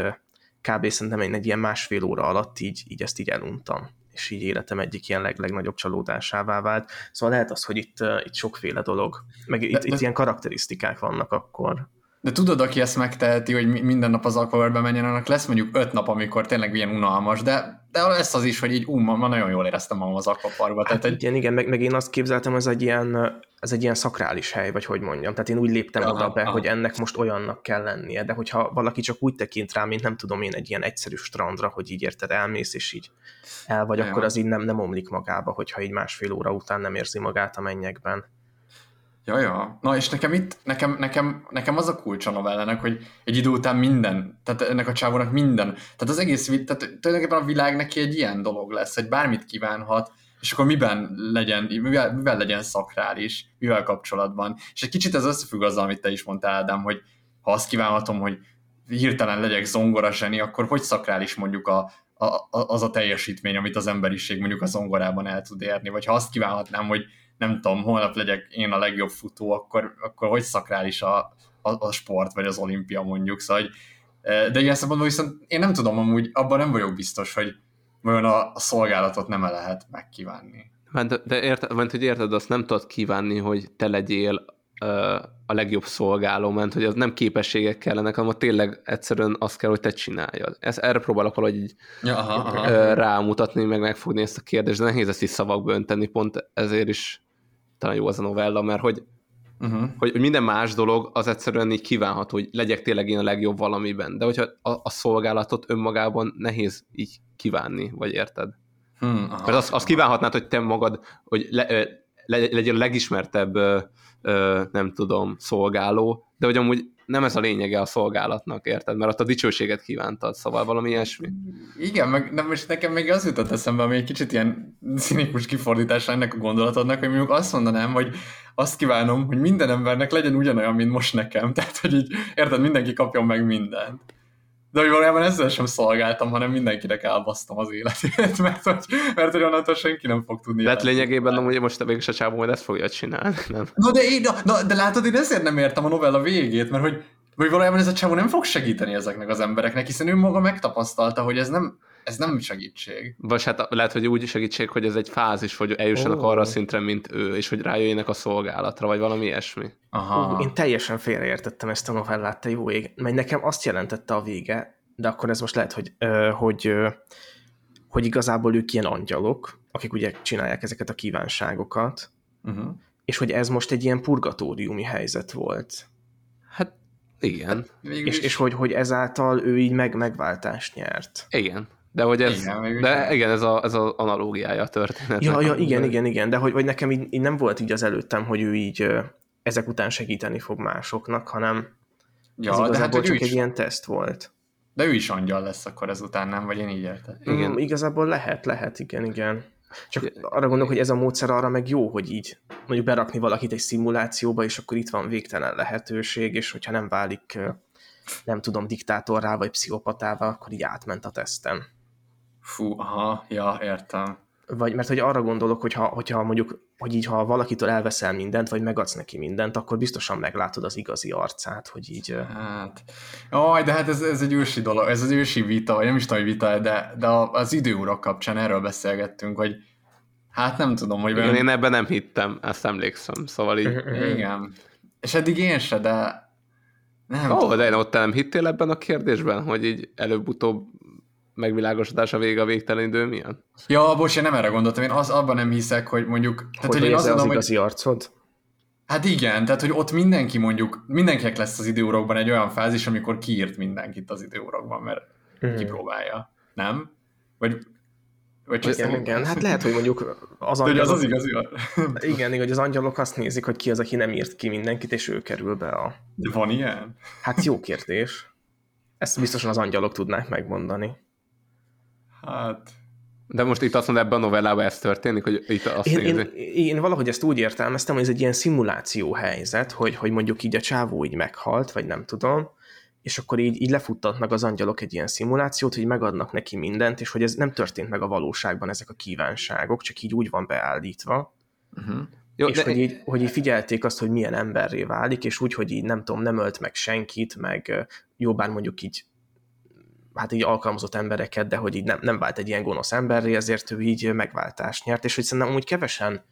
kb. szerintem én egy ilyen másfél óra alatt így, így ezt így eluntam és így életem egyik ilyen leg, legnagyobb csalódásává vált. Szóval lehet az, hogy itt, itt sokféle dolog, meg de, itt, de, itt ilyen karakterisztikák vannak akkor. De tudod, aki ezt megteheti, hogy minden nap az Aquaverbe menjen, annak lesz mondjuk öt nap, amikor tényleg ilyen unalmas, de, de lesz az is, hogy így ú, ma, ma nagyon jól éreztem magam az akvaparkban. Hát egy... igen, igen, meg, meg, én azt képzeltem, ez egy ilyen, ez egy ilyen szakrális hely, vagy hogy mondjam. Tehát én úgy léptem ja, oda be, aha. hogy ennek most olyannak kell lennie, de hogyha valaki csak úgy tekint rá, mint nem tudom én, egy ilyen egyszerű strandra, hogy így érted, elmész, és így el vagy, ja, akkor az így nem, nem omlik magába, hogyha így másfél óra után nem érzi magát a mennyekben. Ja, ja. Na és nekem itt, nekem, nekem, nekem az a kulcs a novellának, hogy egy idő után minden, tehát ennek a csávónak minden, tehát az egész, tehát tulajdonképpen a világ neki egy ilyen dolog lesz, hogy bármit kívánhat, és akkor miben legyen, mivel, mivel legyen szakrális, mivel kapcsolatban. És egy kicsit ez összefügg azzal, amit te is mondtál, Ádám, hogy ha azt kívánhatom, hogy hirtelen legyek zongora zseni, akkor hogy szakrális mondjuk a, a, az a teljesítmény, amit az emberiség mondjuk a zongorában el tud érni, vagy ha azt kívánhatnám, hogy nem tudom, holnap legyek én a legjobb futó, akkor, akkor hogy szakrális a, a, a sport, vagy az olimpia mondjuk, szóval, hogy, e, de ilyen szempontból viszont én nem tudom, amúgy abban nem vagyok biztos, hogy vajon a, a szolgálatot nem -e lehet megkívánni. De, de érted, mert hogy érted, azt nem tudod kívánni, hogy te legyél uh, a legjobb szolgáló, mert hogy az nem képességek kellenek, hanem tényleg egyszerűen azt kell, hogy te csináljad. Ez, erre próbálok valahogy így ja, aha, aha. Rámutatni, meg megfogni ezt a kérdést, de nehéz ezt is szavakba önteni, pont ezért is talán jó az a novella, mert hogy, uh-huh. hogy minden más dolog az egyszerűen így kívánható, hogy legyek tényleg én a legjobb valamiben. De hogyha a, a szolgálatot önmagában nehéz így kívánni, vagy érted? Hmm, aha, Mert azt, azt kívánhatnád, hogy te magad, hogy le, le, legyél a legismertebb, nem tudom, szolgáló, de hogy amúgy nem ez a lényege a szolgálatnak, érted? Mert ott a dicsőséget kívántad, szóval valami ilyesmi. Igen, meg nem, most nekem még az jutott eszembe, ami egy kicsit ilyen színikus kifordítás ennek a gondolatodnak, hogy mondjuk azt mondanám, hogy azt kívánom, hogy minden embernek legyen ugyanolyan, mint most nekem. Tehát, hogy így, érted, mindenki kapjon meg mindent. De hogy valójában ezzel sem szolgáltam, hanem mindenkinek elbasztam az életét, mert hogy, mert hogy onnantól senki nem fog tudni. De lényegében amúgy most a végül a csávó majd ezt fogja csinálni, nem? No, de, én, na, de látod, én ezért nem értem a novella végét, mert hogy, hogy valójában ez a csávó nem fog segíteni ezeknek az embereknek, hiszen ő maga megtapasztalta, hogy ez nem, ez nem segítség. Vagy hát lehet, hogy úgy segítség, hogy ez egy fázis, hogy eljussanak oh. arra a szintre, mint ő, és hogy rájöjjenek a szolgálatra, vagy valami ilyesmi. Aha. Uh, én teljesen félreértettem ezt a novellát, te jó ég, mert nekem azt jelentette a vége, de akkor ez most lehet, hogy, uh, hogy, uh, hogy igazából ők ilyen angyalok, akik ugye csinálják ezeket a kívánságokat, uh-huh. és hogy ez most egy ilyen purgatóriumi helyzet volt. Hát igen. Hát, és, és hogy, hogy ezáltal ő így meg, megváltást nyert. Igen. De hogy ez, igen, de igen, ez, a, ez az analógiája a történetnek. Ja, ja, igen, igen, igen, de hogy, hogy nekem így, így, nem volt így az előttem, hogy ő így ezek után segíteni fog másoknak, hanem ja, ez igazából de hát, csak egy is, ilyen teszt volt. De ő is angyal lesz akkor ezután, nem? Vagy én így értem. Igen. Mm, igazából lehet, lehet, igen, igen. Csak arra gondolok, hogy ez a módszer arra meg jó, hogy így mondjuk berakni valakit egy szimulációba, és akkor itt van végtelen lehetőség, és hogyha nem válik, nem tudom, diktátorrá vagy pszichopatává, akkor így átment a teszten. Fú, aha, ja, értem. Vagy, mert hogy arra gondolok, hogy ha, hogyha mondjuk, hogy így ha valakitől elveszel mindent, vagy megadsz neki mindent, akkor biztosan meglátod az igazi arcát, hogy így... Hát, jaj, de hát ez, ez egy ősi dolog, ez az ősi vita, vagy nem is tudom, hogy vita, de, de az időurak kapcsán erről beszélgettünk, hogy hát nem tudom, hogy... Igen, én ebben nem hittem, ezt emlékszem, szóval így... Igen. És eddig én se, de nem Ó, tudom. de én ott nem hittél ebben a kérdésben, hogy így előbb-utóbb megvilágosodás a vége a végtelen idő milyen? Ja, bocs, én nem erre gondoltam, én az, abban nem hiszek, hogy mondjuk... Tehát, hogy, hogy én azt gondolom, az igazi hogy... arcod? Hát igen, tehát hogy ott mindenki mondjuk, mindenkinek lesz az időórokban egy olyan fázis, amikor kiírt mindenkit az időórokban, mert mm. kipróbálja. Nem? Vagy vagy csak igen, igen, hát lehet, hogy mondjuk az angyalok... az az igazi. Igen, hogy az angyalok azt nézik, hogy ki az, aki nem írt ki mindenkit, és ő kerül be a... De van ilyen? Hát jó kérdés. Ezt biztosan az angyalok tudnák megmondani. Hát... De most itt azt mondod, ebben a novellában ez történik, hogy itt azt én, én, én, valahogy ezt úgy értelmeztem, hogy ez egy ilyen szimuláció helyzet, hogy, hogy mondjuk így a csávó így meghalt, vagy nem tudom, és akkor így, így lefuttatnak az angyalok egy ilyen szimulációt, hogy megadnak neki mindent, és hogy ez nem történt meg a valóságban ezek a kívánságok, csak így úgy van beállítva. Uh-huh. Jó, és de... hogy, így, hogy így figyelték azt, hogy milyen emberré válik, és úgy, hogy így nem tudom, nem ölt meg senkit, meg jobbán mondjuk így hát így alkalmazott embereket, de hogy így nem, nem vált egy ilyen gonosz emberré, ezért ő így megváltást nyert, és hogy szerintem úgy kevesen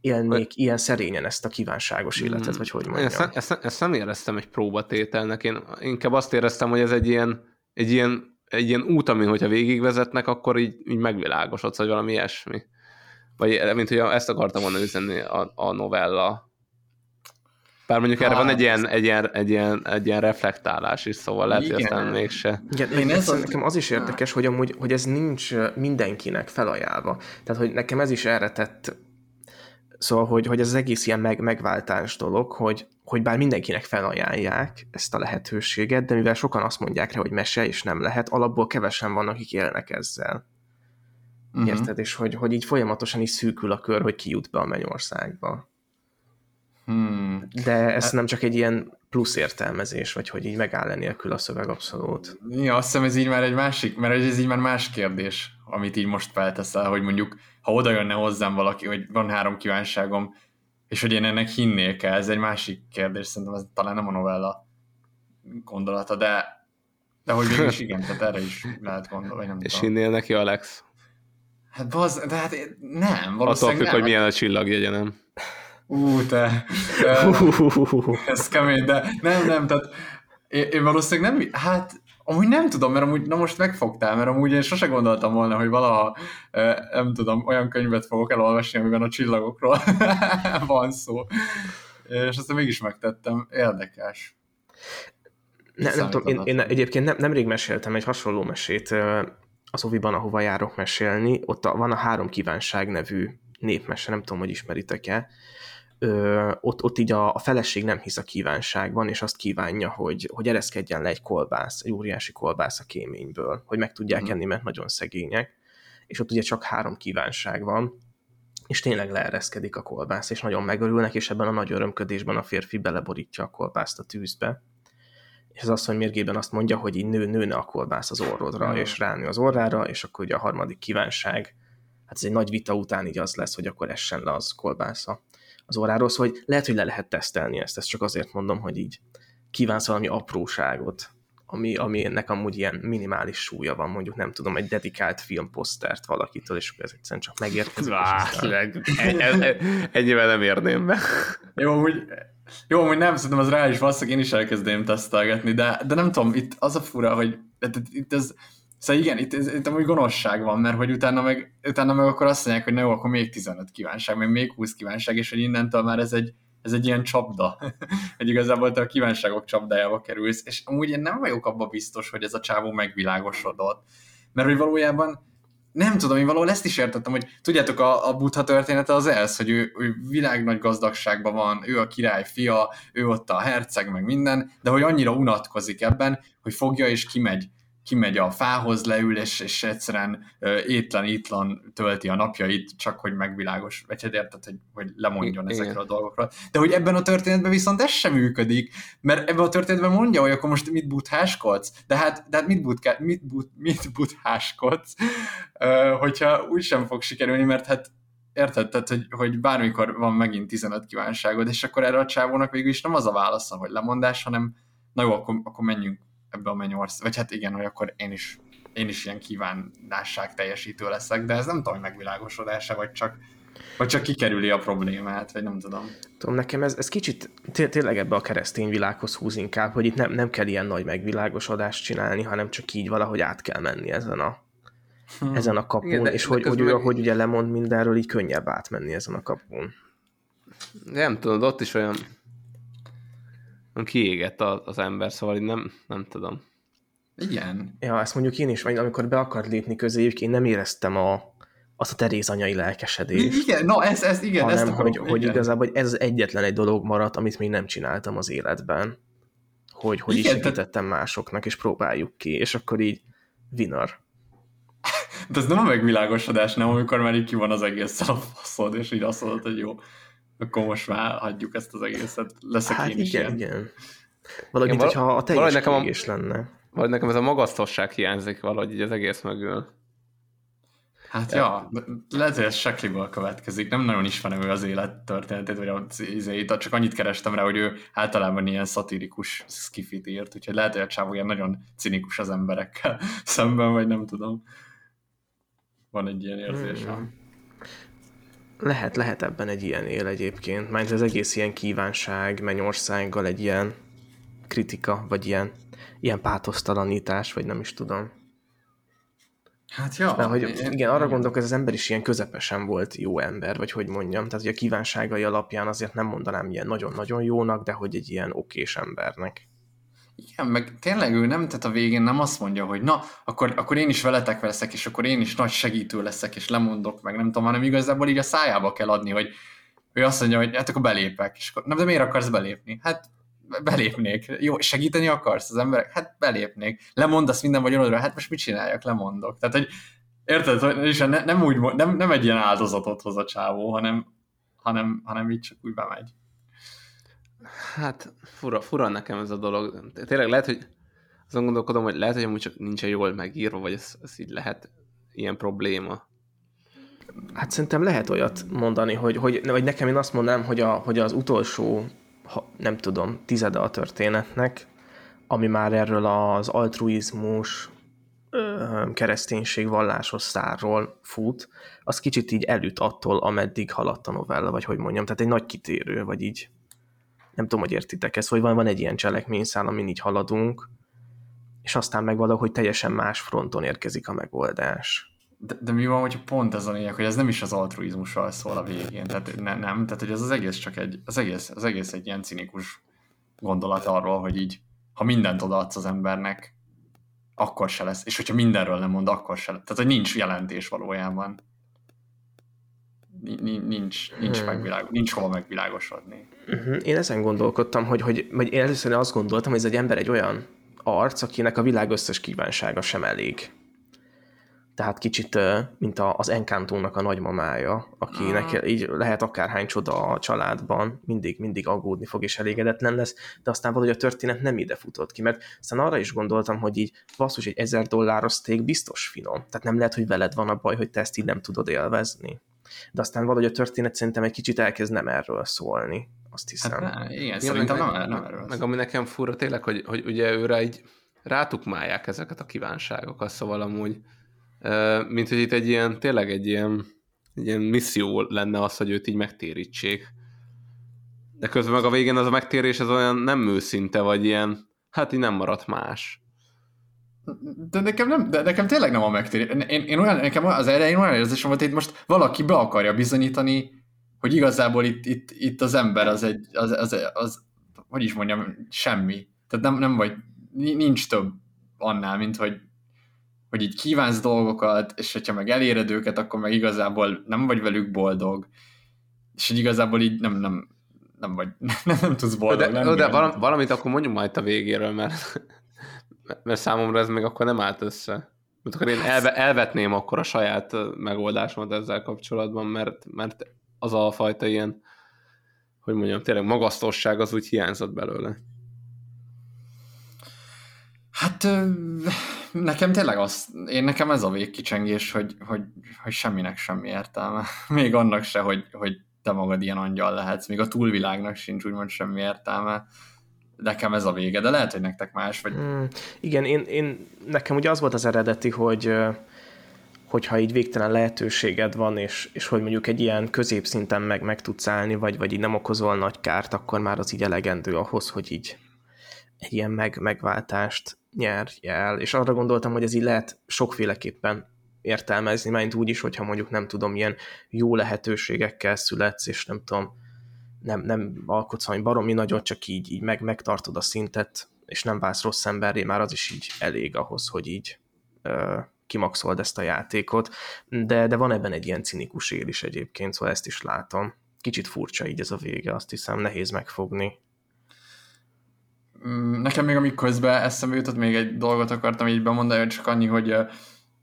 élnék Ö... ilyen szerényen ezt a kívánságos életet, mm. vagy hogy mondjam. Ezt, ezt, ezt nem éreztem egy próbatételnek, én inkább azt éreztem, hogy ez egy ilyen, egy ilyen, egy ilyen út, amin hogyha végigvezetnek, akkor így, így megvilágosodsz, vagy valami ilyesmi. Vagy mint hogy ezt akartam volna üzenni a, a novella. Bár mondjuk hát, erre van egy ilyen, egy, ilyen, egy, ilyen, egy ilyen reflektálás is, szóval lehet, hogy aztán mégse. Igen, én ez nekem az is érdekes, hogy amúgy, hogy ez nincs mindenkinek felajánlva. Tehát, hogy nekem ez is erre tett Szóval, hogy, hogy ez az egész ilyen meg, megváltás dolog, hogy, hogy bár mindenkinek felajánlják ezt a lehetőséget, de mivel sokan azt mondják rá, hogy mese, és nem lehet, alapból kevesen vannak, akik élnek ezzel. Uh-huh. Érted? És hogy, hogy így folyamatosan is szűkül a kör, hogy ki jut be a mennyországba. Hmm. De ez hát... nem csak egy ilyen plusz értelmezés, vagy hogy így megáll nélkül a szöveg abszolút. Ja, azt hiszem ez így már egy másik, mert ez így már más kérdés, amit így most felteszel, hogy mondjuk ha oda jönne hozzám valaki, hogy van három kívánságom, és hogy én ennek hinnék el, ez egy másik kérdés, szerintem ez talán nem a novella gondolata, de, de hogy is igen, tehát erre is lehet gondolni, vagy nem És tudom. hinnél neki, Alex? Hát baz, de hát nem, valószínűleg Attól függ, hogy milyen a csillagjegye, nem? Ú, te, ez kemény, de nem, nem, tehát én, én valószínűleg nem, hát Amúgy nem tudom, mert amúgy, na most megfogtál, mert amúgy én sose gondoltam volna, hogy valaha, nem tudom, olyan könyvet fogok elolvasni, amiben a csillagokról van szó. És azt mégis megtettem. Érdekes. Ne, nem tudom, én, én egyébként nem, nemrég meséltem egy hasonló mesét az Oviban, ahova járok mesélni. Ott a, van a Három Kívánság nevű népmese, nem tudom, hogy ismeritek-e, ö, ott, ott így a, a feleség nem hisz a kívánságban, és azt kívánja, hogy, hogy ereszkedjen le egy kolbász, egy óriási kolbász a kéményből, hogy meg tudják mm. enni, mert nagyon szegények. És ott ugye csak három kívánság van, és tényleg leereszkedik a kolbász, és nagyon megörülnek, és ebben a nagy örömködésben a férfi beleborítja a kolbászt a tűzbe. És az asszony mérgében azt mondja, hogy így nő, nőne a kolbász az orrodra, mm. és ránő az orrára, és akkor ugye a harmadik kívánság, hát ez egy nagy vita után így az lesz, hogy akkor essen le az kolbásza az óráról, szóval hogy lehet, hogy le lehet tesztelni ezt, ezt csak azért mondom, hogy így kívánsz valami apróságot, ami, ami ennek amúgy ilyen minimális súlya van, mondjuk nem tudom, egy dedikált filmposztert valakitől, és ez egyszerűen csak megérkezik. Ennyivel nem érném be. Jó, hogy jó, hogy nem, szerintem az rá is valószínűleg én is elkezdeném tesztelgetni, de, de nem tudom, itt az a fura, hogy itt ez, Szóval igen, itt, itt, amúgy gonoszság van, mert hogy utána meg, utána meg akkor azt mondják, hogy ne jó, akkor még 15 kívánság, meg még 20 kívánság, és hogy innentől már ez egy, ez egy ilyen csapda, hogy igazából te a kívánságok csapdájába kerülsz, és amúgy én nem vagyok abban biztos, hogy ez a csávó megvilágosodott, mert hogy valójában nem tudom, én valahol ezt is értettem, hogy tudjátok, a, a buddha története az ez, hogy ő, ő világ nagy gazdagságban van, ő a király fia, ő ott a herceg, meg minden, de hogy annyira unatkozik ebben, hogy fogja és kimegy kimegy a fához, leül, és, és egyszerűen étlen-ítlan tölti a napjait, csak hogy megvilágos, vagy hát érted, hogy, hogy lemondjon Igen. ezekről a dolgokról. De hogy ebben a történetben viszont ez sem működik, mert ebben a történetben mondja, hogy akkor most mit butháskodsz? De hát, de hát mit, butká, mit, but, mit butháskodsz, hogyha úgy sem fog sikerülni, mert hát érted, tehát, hogy, hogy bármikor van megint 15 kívánságod, és akkor erre a csávónak végül is nem az a válasza, hogy lemondás, hanem na jó, akkor, akkor menjünk ebbe a mennyország, vagy hát igen, hogy akkor én is, én is ilyen kívánásság teljesítő leszek, de ez nem tudom, hogy megvilágosodása, vagy csak, vagy csak kikerüli a problémát, vagy nem tudom. Tudom, nekem ez, ez kicsit tényleg ebbe a keresztény világhoz húz inkább, hogy itt nem, nem kell ilyen nagy megvilágosodást csinálni, hanem csak így valahogy át kell menni ezen a, hmm. ezen a kapun, Igen, de, és de hogy, hogy, ő, hogy ugye lemond mindenről, így könnyebb átmenni ezen a kapun. Nem tudod, ott is olyan kiégett az, az ember, szóval nem, nem tudom. Igen. Ja, ezt mondjuk én is, vagy amikor be akart lépni közéjük, én nem éreztem a, azt a Teréz anyai lelkesedést. Igen, no, ez, ez igen, hanem, ezt hogy, akarom, hogy igen. igazából hogy ez az egyetlen egy dolog maradt, amit még nem csináltam az életben. Hogy, hogy Igen, is segítettem másoknak, és próbáljuk ki, és akkor így winner. De ez nem a megvilágosodás, nem, amikor már így ki van az egészen a faszod, és így azt mondod, hogy jó, akkor most már hagyjuk ezt az egészet, leszek Hát én is igen, ilyen. igen. Valahogy, Igen, mint val- hogyha a teljes valahogy nekem a- kiégés lenne. Vagy nekem ez a magasztosság hiányzik valahogy így az egész mögül. Hát ja, de lehet, hogy ez Shackley-ból következik. Nem nagyon ismerem ő az élet történetét, vagy az izéit, csak annyit kerestem rá, hogy ő általában ilyen szatirikus skifit írt, úgyhogy lehet, hogy a csávó ilyen nagyon cinikus az emberekkel szemben, vagy nem tudom. Van egy ilyen érzésem. Hmm. Lehet, lehet ebben egy ilyen él egyébként. Mert az egész ilyen kívánság, mennyországgal egy ilyen kritika, vagy ilyen, ilyen pátosztalanítás, vagy nem is tudom. Hát ja. De hogy igen, arra gondolok, hogy az ember is ilyen közepesen volt jó ember, vagy hogy mondjam. Tehát, hogy a kívánságai alapján azért nem mondanám ilyen nagyon-nagyon jónak, de hogy egy ilyen okés embernek. Igen, meg tényleg ő nem, tehát a végén nem azt mondja, hogy na, akkor, akkor én is veletek leszek, és akkor én is nagy segítő leszek, és lemondok, meg nem tudom, hanem igazából így a szájába kell adni, hogy ő azt mondja, hogy hát akkor belépek, és akkor, nem, de miért akarsz belépni? Hát belépnék. Jó, segíteni akarsz az emberek? Hát belépnék. Lemondasz minden vagyonodra? Hát most mit csináljak? Lemondok. Tehát, hogy érted, és ne, nem, úgy, nem, nem egy ilyen áldozatot hoz a csávó, hanem, hanem, hanem így csak úgy bemegy. Hát fura, fura nekem ez a dolog. Tényleg lehet, hogy azon gondolkodom, hogy lehet, hogy amúgy csak nincsen jól megírva, vagy ez, ez így lehet ilyen probléma. Hát szerintem lehet olyat mondani, hogy, hogy vagy nekem én azt mondanám, hogy, a, hogy az utolsó, ha, nem tudom, tizede a történetnek, ami már erről az altruizmus, kereszténység, vallásos szárról fut, az kicsit így elüt attól, ameddig haladt a novella, vagy hogy mondjam, tehát egy nagy kitérő, vagy így, nem tudom, hogy értitek ezt, vagy van, van egy ilyen cselekményszál, amin így haladunk, és aztán meg valahogy teljesen más fronton érkezik a megoldás. De, de mi van, hogyha pont ez a lényeg, hogy ez nem is az altruizmusról szól a végén, tehát ne, nem, tehát hogy ez az egész csak egy, az egész, az egész egy ilyen cinikus gondolat arról, hogy így, ha mindent odaadsz az embernek, akkor se lesz, és hogyha mindenről nem mond, akkor se lesz. Tehát, hogy nincs jelentés valójában. Ni- ni- Nincs, nincs, Hmm. megvilág, nincs hova megvilágosodni. Uh-huh. Én ezen gondolkodtam, hogy, hogy vagy én először azt gondoltam, hogy ez egy ember egy olyan arc, akinek a világ összes kívánsága sem elég. Tehát kicsit, mint az Encantónak a nagymamája, akinek így lehet akárhány csoda a családban, mindig, mindig aggódni fog és elégedetlen lesz, de aztán valahogy a történet nem ide futott ki, mert aztán arra is gondoltam, hogy így basszus, egy ezer dolláros steak biztos finom. Tehát nem lehet, hogy veled van a baj, hogy te ezt így nem tudod élvezni. De aztán valahogy a történet szerintem egy kicsit elkezd nem erről szólni. Azt hiszem. Hát, ne, igen, Igen, szerintem meg, nem, meg, nem erről. meg ami nekem fura tényleg, hogy, hogy ugye őre így rátukmálják ezeket a kívánságokat, szóval amúgy mint hogy itt egy ilyen, tényleg egy ilyen, egy ilyen misszió lenne az, hogy őt így megtérítsék. De közben meg a végén az a megtérés az olyan nem őszinte, vagy ilyen, hát így nem maradt más. De nekem, nem, de nekem tényleg nem a megtérés. Én, én olyan, nekem az elején olyan érzésem volt, hogy most valaki be akarja bizonyítani, hogy igazából itt, itt, itt az ember az egy, az, az, az, hogy is mondjam, semmi. Tehát nem, nem vagy, nincs több annál, mint hogy, hogy így kívánsz dolgokat, és hogyha meg eléred őket, akkor meg igazából nem vagy velük boldog. És hogy igazából így nem, nem, nem vagy, nem, nem tudsz boldog de, lenni. de valam, nem valamit akkor mondjuk majd a végéről, mert, mert számomra ez még akkor nem állt össze. Mert akkor én elve, elvetném akkor a saját megoldásomat ezzel kapcsolatban, mert, mert az a fajta ilyen, hogy mondjam, tényleg magasztosság az úgy hiányzott belőle. Hát nekem tényleg az, én nekem ez a végkicsengés, hogy, hogy, hogy semminek semmi értelme. Még annak se, hogy, hogy te magad ilyen angyal lehetsz, még a túlvilágnak sincs úgymond semmi értelme. Nekem ez a vége, de lehet, hogy nektek más, vagy Mm, igen, én, én, nekem ugye az volt az eredeti, hogy hogyha így végtelen lehetőséged van, és, és hogy mondjuk egy ilyen középszinten meg, meg tudsz állni, vagy, vagy így nem okozol nagy kárt, akkor már az így elegendő ahhoz, hogy így egy ilyen meg, megváltást nyerj el. És arra gondoltam, hogy ez így lehet sokféleképpen értelmezni, mert úgy is, hogyha mondjuk nem tudom, ilyen jó lehetőségekkel születsz, és nem tudom, nem, nem alkotsz valami baromi nagyot, csak így, így meg, megtartod a szintet, és nem válsz rossz emberré, már az is így elég ahhoz, hogy így ö, kimaxold ezt a játékot, de, de van ebben egy ilyen cinikus él is egyébként, szóval ezt is látom. Kicsit furcsa így ez a vége, azt hiszem, nehéz megfogni. Mm, nekem még amíg közben eszembe jutott, még egy dolgot akartam így bemondani, csak annyi, hogy,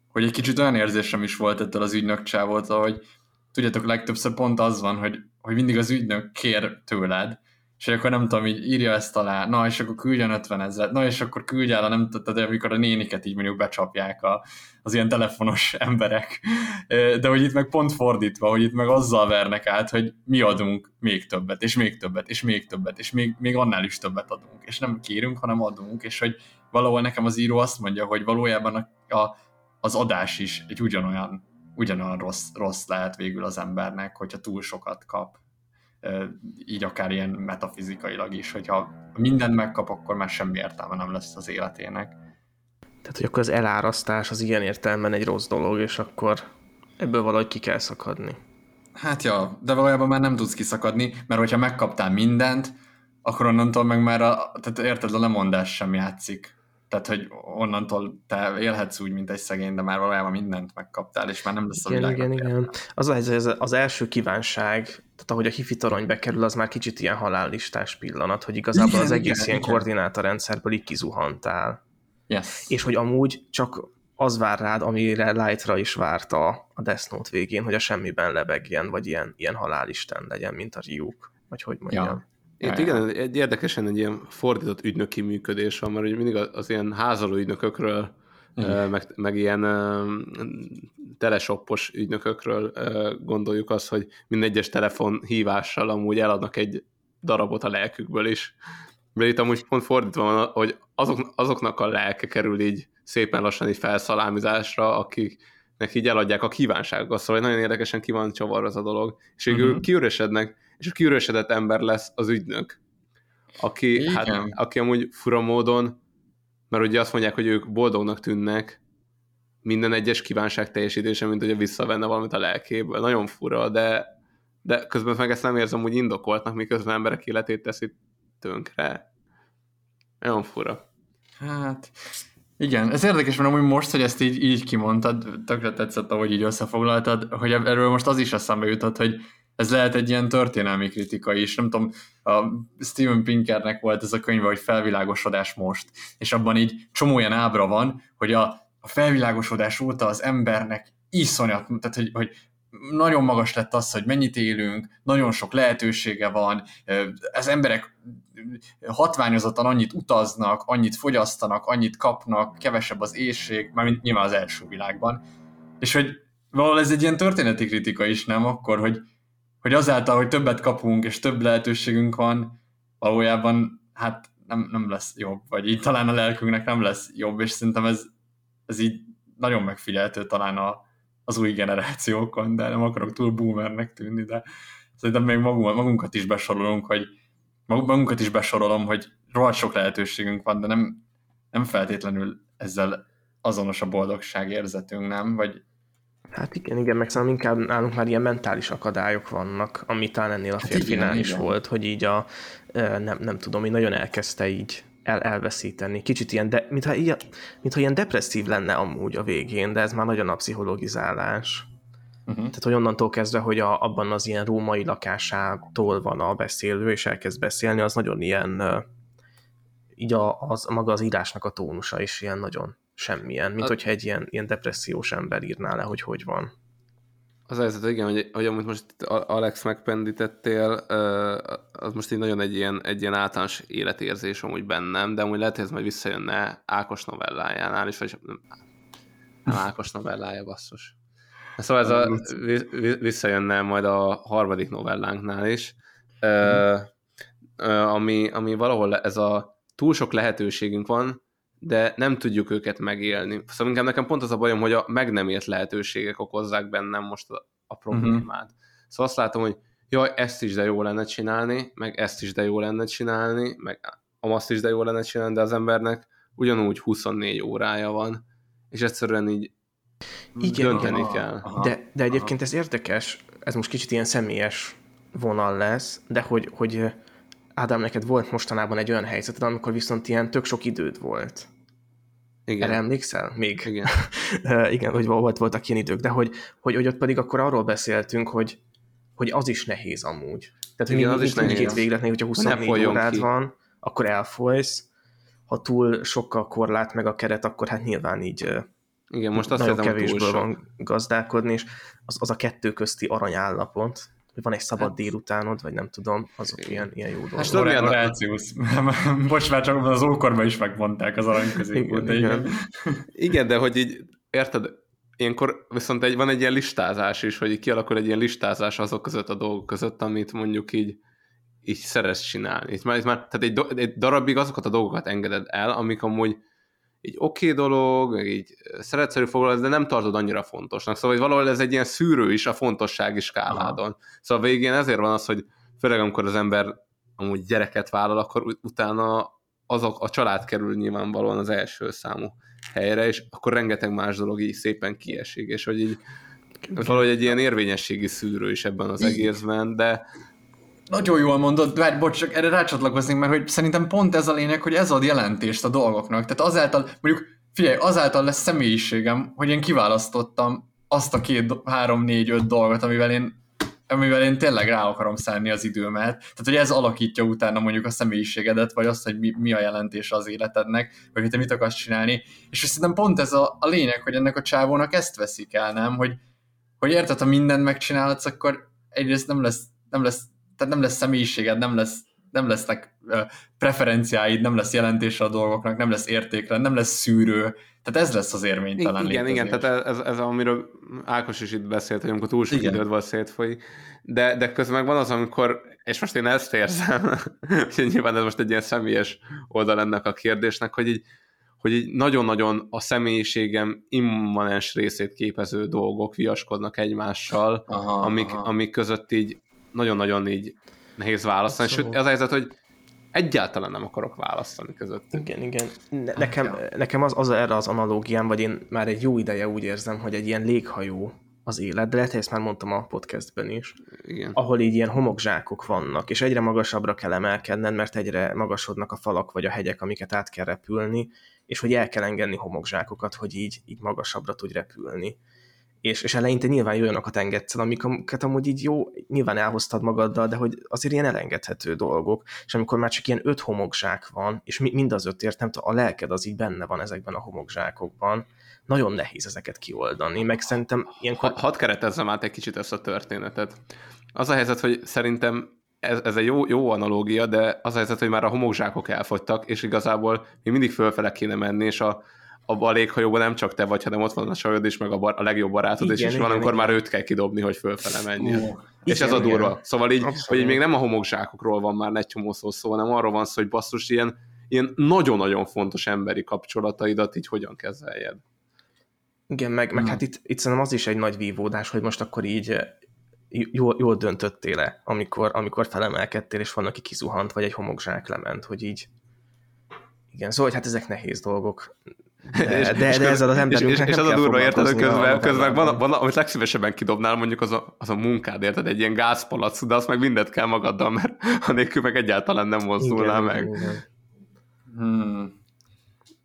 hogy egy kicsit olyan érzésem is volt ettől az ügynök csávótól, hogy tudjátok, legtöbbször pont az van, hogy, hogy mindig az ügynök kér tőled, és akkor nem tudom, így írja ezt alá, na és akkor küldjön 50 ezeret, na és akkor küldj el, nem tudtad, amikor a néniket így mondjuk becsapják a, az ilyen telefonos emberek, de hogy itt meg pont fordítva, hogy itt meg azzal vernek át, hogy mi adunk még többet, és még többet, és még többet, és még, még annál is többet adunk, és nem kérünk, hanem adunk, és hogy valahol nekem az író azt mondja, hogy valójában a, a, az adás is egy ugyanolyan, ugyanolyan rossz, rossz lehet végül az embernek, hogyha túl sokat kap így akár ilyen metafizikailag is, hogyha mindent megkap, akkor már semmi értelme nem lesz az életének. Tehát, hogy akkor az elárasztás az ilyen értelemben egy rossz dolog, és akkor ebből valahogy ki kell szakadni. Hát ja, de valójában már nem tudsz kiszakadni, mert hogyha megkaptál mindent, akkor onnantól meg már a, tehát érted, a lemondás sem játszik. Tehát, hogy onnantól te élhetsz úgy, mint egy szegény, de már valójában mindent megkaptál, és már nem lesz igen, a Igen, igen, igen. Az, az, az első kívánság, tehát ahogy a hifi torony bekerül, az már kicsit ilyen halállistás pillanat, hogy igazából igen, az egész igen, ilyen igen. koordinátorrendszerből így kizuhantál. Yes. És hogy amúgy csak az vár rád, amire Lightra is várta a Death Note végén, hogy a semmiben lebegjen, vagy ilyen, ilyen halálisten legyen, mint a Ryuk, vagy hogy mondjam. Ja. Itt igen, egy érdekesen egy ilyen fordított ügynöki működés van, mert mindig az, ilyen házaló ügynökökről, uh, meg, meg ilyen telesoppos ügynökökről gondoljuk azt, hogy minden egyes telefon hívással amúgy eladnak egy darabot a lelkükből is. De itt amúgy pont fordítva van, hogy azok, azoknak a lelke kerül így szépen lassan így felszalámizásra, akiknek így eladják a kívánságokat, szóval nagyon érdekesen ki van csavar az a dolog, és végül uh-huh. kiüresednek, és a kiüresedett ember lesz az ügynök, aki, hát, aki amúgy fura módon, mert ugye azt mondják, hogy ők boldognak tűnnek minden egyes kívánság teljesítése, mint hogyha visszavenne valamit a lelkéből. Nagyon fura, de, de közben meg ezt nem érzem úgy indokoltnak, miközben emberek életét teszi tönkre. Nagyon fura. Hát, igen, ez érdekes, mert amúgy most, hogy ezt így, így kimondtad, tökre tetszett, ahogy így összefoglaltad, hogy erről most az is eszembe jutott, hogy ez lehet egy ilyen történelmi kritika is. Nem tudom, a Steven Pinkernek volt ez a könyve, hogy felvilágosodás most, és abban így csomó ilyen ábra van, hogy a, a felvilágosodás óta az embernek iszonyat, tehát hogy, hogy nagyon magas lett az, hogy mennyit élünk, nagyon sok lehetősége van, az emberek hatványozottan annyit utaznak, annyit fogyasztanak, annyit kapnak, kevesebb az éjség, mármint nyilván az első világban. És hogy valahol ez egy ilyen történeti kritika is, nem? Akkor, hogy, hogy azáltal, hogy többet kapunk, és több lehetőségünk van, valójában hát nem, nem lesz jobb, vagy így talán a lelkünknek nem lesz jobb, és szerintem ez, ez így nagyon megfigyeltő talán a, az új generációkon, de nem akarok túl boomernek tűnni, de szerintem még magunk, magunkat is besorolunk, hogy magunkat is besorolom, hogy rohadt sok lehetőségünk van, de nem, nem feltétlenül ezzel azonos a boldogság érzetünk, nem? Vagy Hát igen, igen, meg szerintem inkább nálunk már ilyen mentális akadályok vannak, ami talán ennél a hát férfinál hát is igen. volt, hogy így a, nem, nem tudom, így nagyon elkezdte így el, elveszíteni. Kicsit ilyen, de, mintha, ilyen, mintha ilyen depresszív lenne amúgy a végén, de ez már nagyon a pszichologizálás. Uh-huh. Tehát, hogy onnantól kezdve, hogy a, abban az ilyen római lakásától van a beszélő, és elkezd beszélni, az nagyon ilyen, így a, az, maga az írásnak a tónusa is ilyen nagyon semmilyen, mint a... hogyha egy ilyen, ilyen depressziós ember írná le, hogy hogy van. Az helyzet, igen, hogy, hogy amit most Alex megpendítettél, az most így nagyon egy ilyen, egy ilyen általános életérzés amúgy bennem, de amúgy lehet, hogy ez majd visszajönne Ákos novellájánál is, vagy nem, nem Ákos novellája, basszus. Szóval ez a, visszajönne majd a harmadik novellánknál is, mm. ami, ami valahol ez a túl sok lehetőségünk van, de nem tudjuk őket megélni. Szóval inkább nekem pont az a bajom, hogy a meg nem élt lehetőségek okozzák bennem most a, a problémát. Uh-huh. Szóval azt látom, hogy jaj, ezt is de jó lenne csinálni, meg ezt is de jó lenne csinálni, meg azt is de jó lenne csinálni, de az embernek ugyanúgy 24 órája van, és egyszerűen így igen, dönteni igen. kell. De, de egyébként ez érdekes, ez most kicsit ilyen személyes vonal lesz, de hogy, hogy Ádám, neked volt mostanában egy olyan helyzeted, amikor viszont ilyen tök sok időd volt. Igen. Erre emlékszel? Még? Igen. Igen, hogy volt, voltak ilyen idők, de hogy, hogy, hogy ott pedig akkor arról beszéltünk, hogy, hogy az is nehéz amúgy. Tehát, Igen, az az is nehéz. két végletnél, hogyha 24 folyjon órád ki. van, akkor elfolysz. Ha túl sokkal korlát meg a keret, akkor hát nyilván így Igen, most azt nagyon hiszem, hogy túl kevésből sok. van gazdálkodni, és az, az a kettő közti aranyállapot, van egy szabad Hát- délutánod, vagy nem tudom, azok ilyen, ilyen jó dolgok. Hát tudod, milyen-. Most már csak az ókorban is megmondták az arany középút. Igen, Igen, igen. Igen, de hogy így, érted, ilyenkor viszont egy, van egy ilyen listázás is, hogy így kialakul egy ilyen listázás azok között a dolgok között, amit mondjuk így így szeretsz csinálni. Itt már, itt már, tehát egy, do, egy darabig azokat a dolgokat engeded el, amik amúgy így oké okay dolog, így szeretszerű foglalkozni, de nem tartod annyira fontosnak. Szóval hogy valahol ez egy ilyen szűrő is a fontossági skáládon. Aha. Szóval végén ezért van az, hogy főleg amikor az ember amúgy gyereket vállal, akkor ut- utána azok, a család kerül nyilvánvalóan az első számú helyre, és akkor rengeteg más dolog így szépen kiesik, és hogy így valahogy egy ilyen érvényességi szűrő is ebben az egészben, de Nagyon jól mondod, várj, bocs, csak erre rácsatlakoznék, mert hogy szerintem pont ez a lényeg, hogy ez ad jelentést a dolgoknak. Tehát azáltal, mondjuk, figyelj, azáltal lesz személyiségem, hogy én kiválasztottam azt a két, három, négy, öt dolgot, amivel én amivel én tényleg rá akarom szállni az időmet. Tehát, hogy ez alakítja utána mondjuk a személyiségedet, vagy azt, hogy mi, mi a jelentése az életednek, vagy hogy te mit akarsz csinálni. És szerintem pont ez a, a lényeg, hogy ennek a csávónak ezt veszik el, nem? Hogy, hogy érted, ha mindent megcsinálsz, akkor egyrészt nem lesz, nem lesz tehát nem lesz személyiséged, nem, lesz, nem lesznek preferenciáid, nem lesz jelentése a dolgoknak, nem lesz értékre, nem lesz szűrő. Tehát ez lesz az érvénytelen igen, igen, létezés. tehát ez, ez, amiről Ákos is itt beszélt, hogy amikor túl sok Igen. időd van szétfolyik, de, de közben meg van az, amikor, és most én ezt érzem, úgyhogy nyilván ez most egy ilyen személyes oldal ennek a kérdésnek, hogy így, hogy így nagyon-nagyon a személyiségem immanens részét képező dolgok viaskodnak egymással, aha, amik, aha. amik között így nagyon-nagyon így nehéz választani. Sőt, Abszolút. az a helyzet, hogy egyáltalán nem akarok választani között. Igen, igen. Ne, nekem, nekem az, az erre az analógiám, vagy én már egy jó ideje úgy érzem, hogy egy ilyen léghajó az élet, de lehet, hogy ezt már mondtam a podcastben is, Igen. ahol így ilyen homokzsákok vannak, és egyre magasabbra kell emelkedned, mert egyre magasodnak a falak vagy a hegyek, amiket át kell repülni, és hogy el kell engedni homokzsákokat, hogy így, így magasabbra tudj repülni. És, és eleinte nyilván olyanokat engedsz amiket amúgy így jó, nyilván elhoztad magaddal, de hogy azért ilyen elengedhető dolgok. És amikor már csak ilyen öt homokzsák van, és mi- mind az ötért, nem tudom, a lelked az így benne van ezekben a homokzsákokban, nagyon nehéz ezeket kioldani, meg szerintem ilyenkor... Ha, hadd keretezzem át egy kicsit ezt a történetet. Az a helyzet, hogy szerintem ez, ez egy jó, jó analógia, de az a helyzet, hogy már a homokzsákok elfogytak, és igazából még mindig fölfele kéne menni, és a, a, a léghajóban nem csak te vagy, hanem ott van a sajod is, meg a, bar, a legjobb barátod Igen, is, és igen, van, amikor igen. már őt kell kidobni, hogy fölfele menjen. Ú, és igen, ez a igen. durva. Szóval így, Abszolút. hogy így még nem a homokzsákokról van már egy csomó szó, szó, hanem arról van szó, hogy basszus, ilyen, ilyen nagyon-nagyon fontos emberi kapcsolataidat így hogyan kezeljed. Igen, meg, meg Hmm. hát itt, itt szerintem az is egy nagy vívódás, hogy most akkor így eh, jól, jól döntöttél-e, amikor, amikor felemelkedtél, és van, aki kizuhant, vagy egy homokzsák lement, hogy így igen, szóval, hát ezek nehéz dolgok. De, És- de, és de ezzel az és, embernek és, és nem az a durva, érted, hogy közben, közben van, van, amit legszívesebben kidobnál, mondjuk az a, az a munkád, érted, egy ilyen gázpalac, de azt meg mindent kell magaddal, mert anélkül meg egyáltalán nem mozdulnál igen, meg. Igen. Hmm.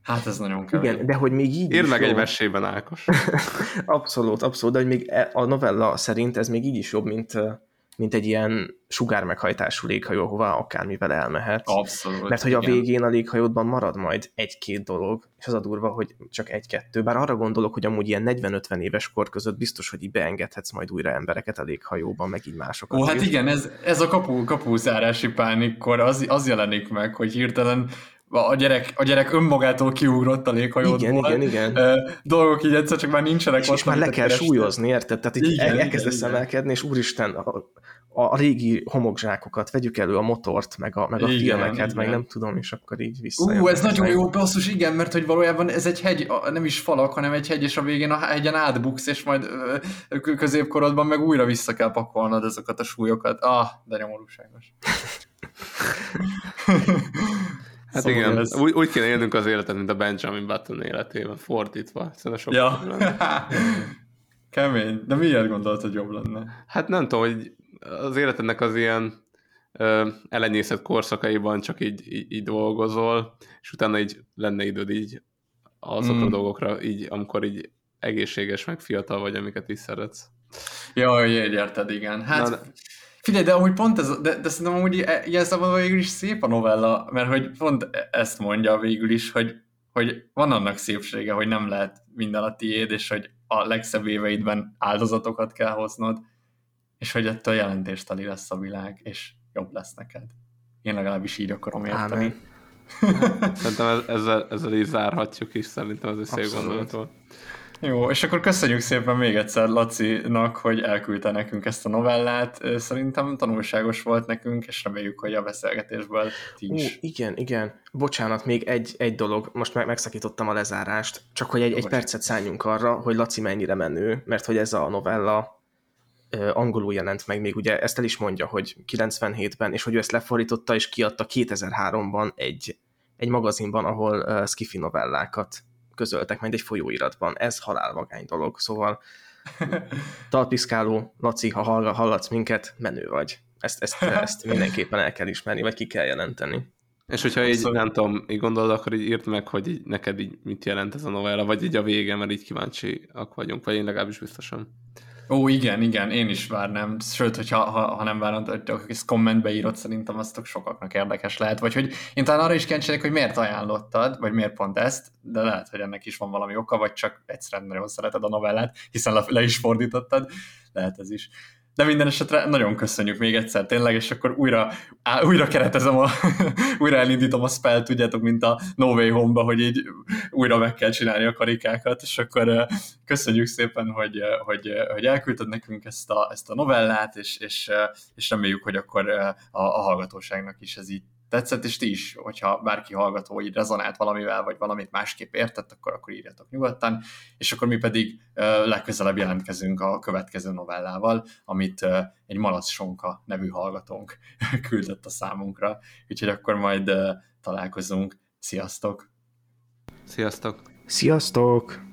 Hát ez nagyon kemény. igen, de hogy még így Írd meg jó. egy mesében, Ákos. Abszolút, abszolút, de hogy még e- a novella szerint ez még így is jobb, mint, mint egy ilyen sugármeghajtású léghajó, ahová akármivel elmehet. Abszolút. Mert hogy a igen. végén a léghajódban marad majd egy-két dolog, és az a durva, hogy csak egy-kettő. Bár arra gondolok, hogy amúgy ilyen 40-50 éves kor között biztos, hogy így beengedhetsz majd újra embereket a léghajóban, meg így másokat. Ó, hát igen, ez, ez a kapu, kapuzárási pánikkor az, az jelenik meg, hogy hirtelen a gyerek, a gyerek önmagától kiugrott a léghajóból. Igen, igen, igen. Dolgok így egyszer csak már nincsenek És, ott, és már le kell kerestél. súlyozni, érted? Tehát így Igen, elkezdesz igen. emelkedni, és úristen, a, a, régi homokzsákokat, vegyük elő a motort, meg a, meg a Igen, filmeket, meg igen. nem tudom, és akkor így vissza. Ú, ez nagyon jó, basszus, igen, mert hogy valójában ez egy hegy, nem is falak, hanem egy hegy, és a végén a hegyen átbuksz, és majd középkorodban meg újra vissza kell pakolnod ezeket a súlyokat. Ah, de nyomorúságos. Hát Szóval igen, ez- úgy, úgy kéne élnünk az életet, mint a Benjamin Button életében, fordítva. Szerintem sokkal Ja. Kemény. De miért gondolod, hogy jobb lenne? Hát nem tudom, hogy az életednek az ilyen ö, elenyészett korszakaiban csak így, így, így dolgozol, és utána így lenne időd így azokra mm. a dolgokra, így, amikor így egészséges, meg fiatal vagy, amiket is szeretsz. Jaj, érted, igen. Hát, Na, figyelj, de amúgy pont ez, de, de szerintem amúgy e, ilyen szabadon végül is szép a novella, mert hogy pont ezt mondja végül is, hogy, hogy van annak szépsége, hogy nem lehet minden a tiéd, és hogy a legszebb éveidben áldozatokat kell hoznod, és hogy ettől jelentésteli lesz a világ, és jobb lesz neked. Én legalábbis így akarom érteni. Szerintem ezzel, ezzel így zárhatjuk is, szerintem ez egy szép gondolat volt. Jó, és akkor köszönjük szépen még egyszer Lacinak, hogy elküldte nekünk ezt a novellát. Szerintem tanulságos volt nekünk, és reméljük, hogy a beszélgetésből ti is. Ó, igen, igen. Bocsánat, még egy, egy dolog. Most meg megszakítottam a lezárást. Csak hogy egy, egy percet szálljunk arra, hogy Laci mennyire menő, mert hogy ez a novella angolul jelent meg még, ugye ezt el is mondja, hogy 97-ben, és hogy ő ezt lefordította, és kiadta 2003-ban egy, egy magazinban, ahol uh, skifi novellákat közöltek majd egy folyóiratban. Ez halálvagány dolog, szóval talpiszkáló, Laci, ha hallatsz minket, menő vagy. Ezt, ezt, ezt mindenképpen el kell ismerni, vagy ki kell jelenteni. És hogyha így, szóval... nem tudom, így gondolod, akkor így írd meg, hogy így neked így mit jelent ez a novella, vagy így a vége, mert így kíváncsiak vagyunk, vagy én legalábbis biztosan. Ó, igen, igen, én is várnám. Sőt, hogyha, ha, ha nem várnám, hogy ezt kommentbe írod, szerintem aztok sokaknak érdekes lehet. Vagy hogy én talán arra is kíváncsi hogy miért ajánlottad, vagy miért pont ezt, de lehet, hogy ennek is van valami oka, vagy csak egyszerűen nagyon szereted a novellát, hiszen le, le is fordítottad. Lehet ez is. De minden esetre nagyon köszönjük még egyszer tényleg, és akkor újra, á, újra keretezem, a, újra elindítom a spell, tudjátok, mint a No Way Home-ba, hogy így újra meg kell csinálni a karikákat, és akkor köszönjük szépen, hogy, hogy, hogy elküldted nekünk ezt a, ezt a novellát, és, és, és reméljük, hogy akkor a, a hallgatóságnak is ez így tetszett, és ti is, hogyha bárki hallgató így rezonált valamivel, vagy valamit másképp értett, akkor, akkor írjatok nyugodtan, és akkor mi pedig uh, legközelebb jelentkezünk a következő novellával, amit uh, egy Malac Sonka nevű hallgatónk küldött a számunkra, úgyhogy akkor majd uh, találkozunk. Sziasztok! Sziasztok! Sziasztok!